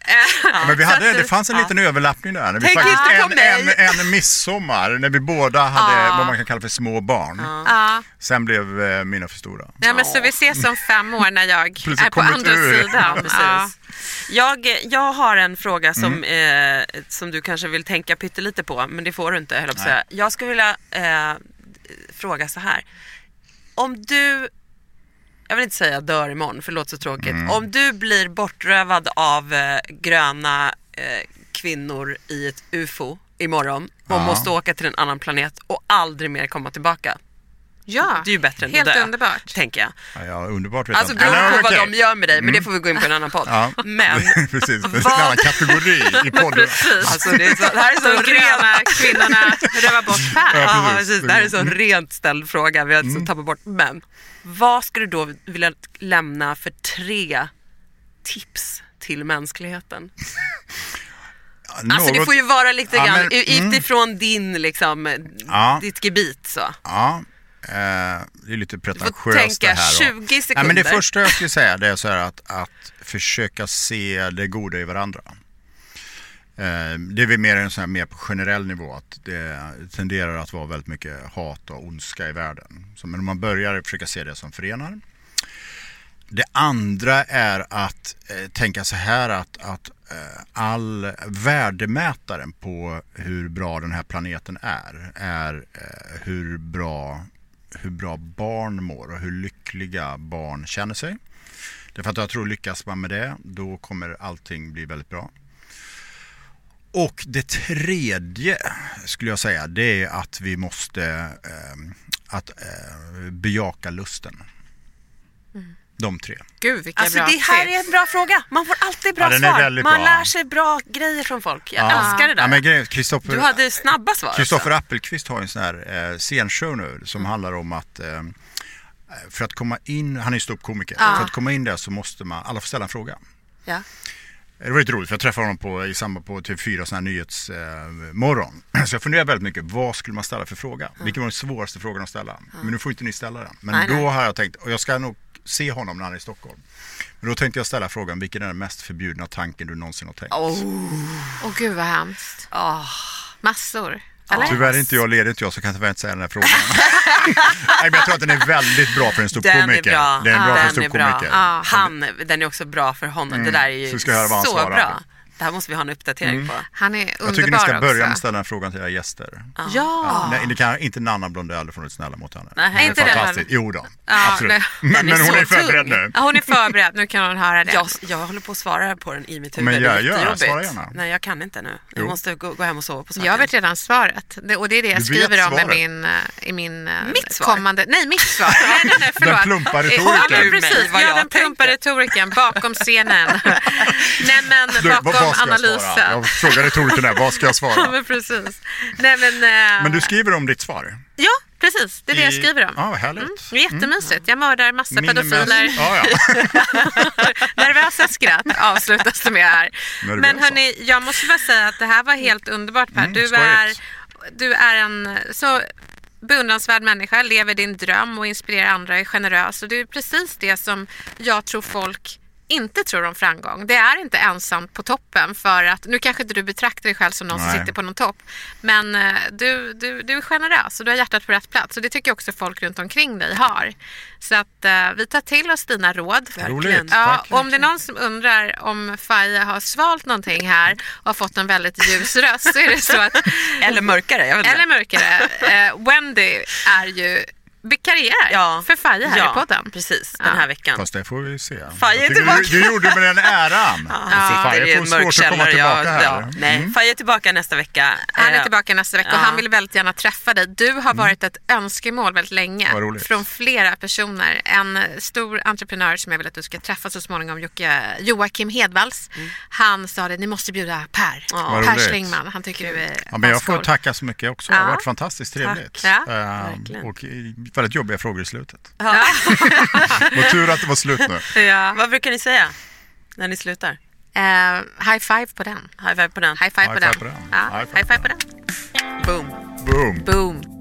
Ja, men vi hade, det fanns en liten överlappning där. När vi Tänk faktiskt, inte på en, mig. en, en midsommar när vi båda hade Ja. vad man kan kalla för små barn. Ja. Sen blev eh, mina för stora. Ja, men så vi ses om fem år när jag är på andra ur. sidan. [laughs] Ja. Jag, jag har en fråga som, Mm. eh, som du kanske vill tänka pyttelite på, men det får du inte, höll jag säga. Jag skulle vilja eh, fråga så här. Om du, jag vill inte säga dör imorgon för det låter så tråkigt. Mm. Om du blir bortrövad av eh, gröna eh, kvinnor i ett UFO imorgon och Ja. måste åka till en annan planet och aldrig mer komma tillbaka. Ja, Det är ju bättre än helt att dö, underbart. tänker jag. Ja, ja, underbart vet Alltså jag inte. beroende på vad okej. Mm. de gör med dig, men det får vi gå in på i en annan podd. Ja. [laughs] Men Precis, det är en Vad- annan kategori i [laughs] podden. Alltså det, är så, det här är så De gröna kvinnorna rövar bort Per. Ja, Ja, precis. precis. Det här är så rent ställd fråga, vi har alltså tappat bort. Men vad skulle du då vilja lämna för tre tips till mänskligheten? [laughs] Alltså det får ju vara lite Ja, grann men- mm. utifrån din, liksom, Ja. ditt gebit. Så. Ja, det är lite Du får pretentiöst det tänka här. 20 sekunder. Nej, men det första jag skulle säga det är så att, att försöka se det goda i varandra. Eh, Det är väl mer en sån här mer på generell nivå att det tenderar att vara väldigt mycket hat och ondska i världen. Så, men om man börjar försöka se det som förenar. Det andra är att eh, tänka så här att, att eh, all värdemätaren på hur bra den här planeten är, är eh, hur, bra, hur bra barn mår och hur lyckliga barn känner sig. Därför att jag tror lyckas man med det, då kommer allting bli väldigt bra. Och det tredje skulle jag säga, det är att vi måste eh, att, eh, bejaka lusten. De tre. Gud vilka Alltså bra det här tips. är en bra fråga. Man får alltid bra Ja, svar. Man bra. lär sig bra grejer från folk. Jag älskar det där. Ja, men grejen- Kristoffer, Du hade snabba svar. Kristoffer. Appelqvist har en sån här eh, scenshow nu som Mm. handlar om att eh, för att komma in, han är ju ståuppkomiker, Ja. för att komma in där så måste man, alla får ställa en fråga. Ja. Det var lite roligt för jag träffade honom på, i samband på TV4 sån här nyhetsmorgon. Eh, [clears throat] så jag funderade väldigt mycket, vad skulle man ställa för fråga? Vilken var den svåraste frågan att ställa? Men nu får inte ni ställa den. Men Nej, då nej. har jag tänkt, och jag ska nog se honom när han är i Stockholm. Men då tänkte jag ställa frågan, vilken är den mest förbjudna tanken du någonsin har tänkt? Oh. Åh gud vad hemskt. Oh. Massor. Eller? Tyvärr är inte jag ledig jag så kan jag tyvärr inte säga den här frågan. [laughs] Nej, men jag tror att den är väldigt bra för en Den är ståuppkomiker. bra. Det är en bra för en den ståuppkomiker. Ja. Han, den är också bra för honom. Det där är ju Så ska jag höra vad han så bra. Det här måste vi ha en uppdatering på. Han är underbar Jag tycker ni ska börja med att också. ställa den frågan till era gäster. Ja. Nej, det kan, inte Nanna Blondell, för hon är snälla mot henne. Nej, Hon är inte det, fantastisk. men- Jo då, Ja, absolut. det- Men, den är men hon är förberedd tung. nu. Ja, hon är förberedd, nu kan hon höra det. Jag, jag håller på att svara på den i mitt huvud. Men det är gör- jättejobbigt. svara gärna. Nej, jag kan inte nu. Jag Jo. måste gå, gå hem och sova på saken. Jag vet redan svaret. Det, och det är det jag Du skriver om i svaret? min, eh, i min eh, Mitt svar? kommande... Nej, mitt svar. [laughs] Nej, nej, nej, förlåt. Den plumpa Ja, precis. vad Ja, jag den plumpa retoriken bakom scenen. [laughs] nej, men Du, vad, ska jag svara? analysen. Jag frågar retorikern där, vad ska jag [laughs] Ja, svara? men precis. Nej, men, eh, Men du skriver om ditt svar? Ja, precis. Det är det jag I- skriver om. Ja, vad härligt. Mm, är jättemysigt. Jag mördar massa Min är pedofiler. Ja, ja. [laughs] Nervösa skratt avslutas det med här. Nervösa. Men hörni, jag måste bara säga att det här var helt underbart Per. Mm, Du, är, du är en så beundransvärd människa, lever din dröm och inspirerar andra, är generös. Och det är precis det som jag tror folk inte tror om framgång. Det är inte ensamt på toppen för att, nu kanske inte du betraktar dig själv som någon som Nej. sitter på någon topp, men eh, du, du, du är generös och du har hjärtat på rätt plats och det tycker jag också folk runt omkring dig har. Så att eh, vi tar till oss dina råd. Roligt, Ja, tack. och om det är någon som undrar om Faye har svalt någonting här och har fått en väldigt ljus röst så är det så att, [laughs] Eller mörkare, jag vet inte. eller mörkare, eh, Wendy är ju vikarierar Ja. för Faye här ja, i podden. precis. Ja. Den här veckan. Fast det får vi se. Faye är Jag tillbaka. du, du gjorde med den äran. Alltså, i Faye en får svårt att komma tillbaka Ja, här. ja. Nej, Mm. Faye är tillbaka nästa vecka. Han är Eh, tillbaka nästa vecka och ja. han vill väldigt gärna träffa dig. Du har varit ett önskemål väldigt länge från flera personer. En stor entreprenör som jag vill att du ska träffa så småningom, Jocke, Joakim Hedvalls. Han sa det, ni måste bjuda Per. Ja. Per. Schlingman. Han tycker du är Ja, men jag får tacka så mycket också. Det har Ja. varit fantastiskt trevligt. Ja, Ehm, och väldigt jobbiga frågor i slutet. Ja. [laughs] Vad tur att det var slut nu. ja. Vad brukar ni säga när ni slutar? Eh, high five på den. High five på den. High five, på, den. High five på den. Boom. Boom. Boom.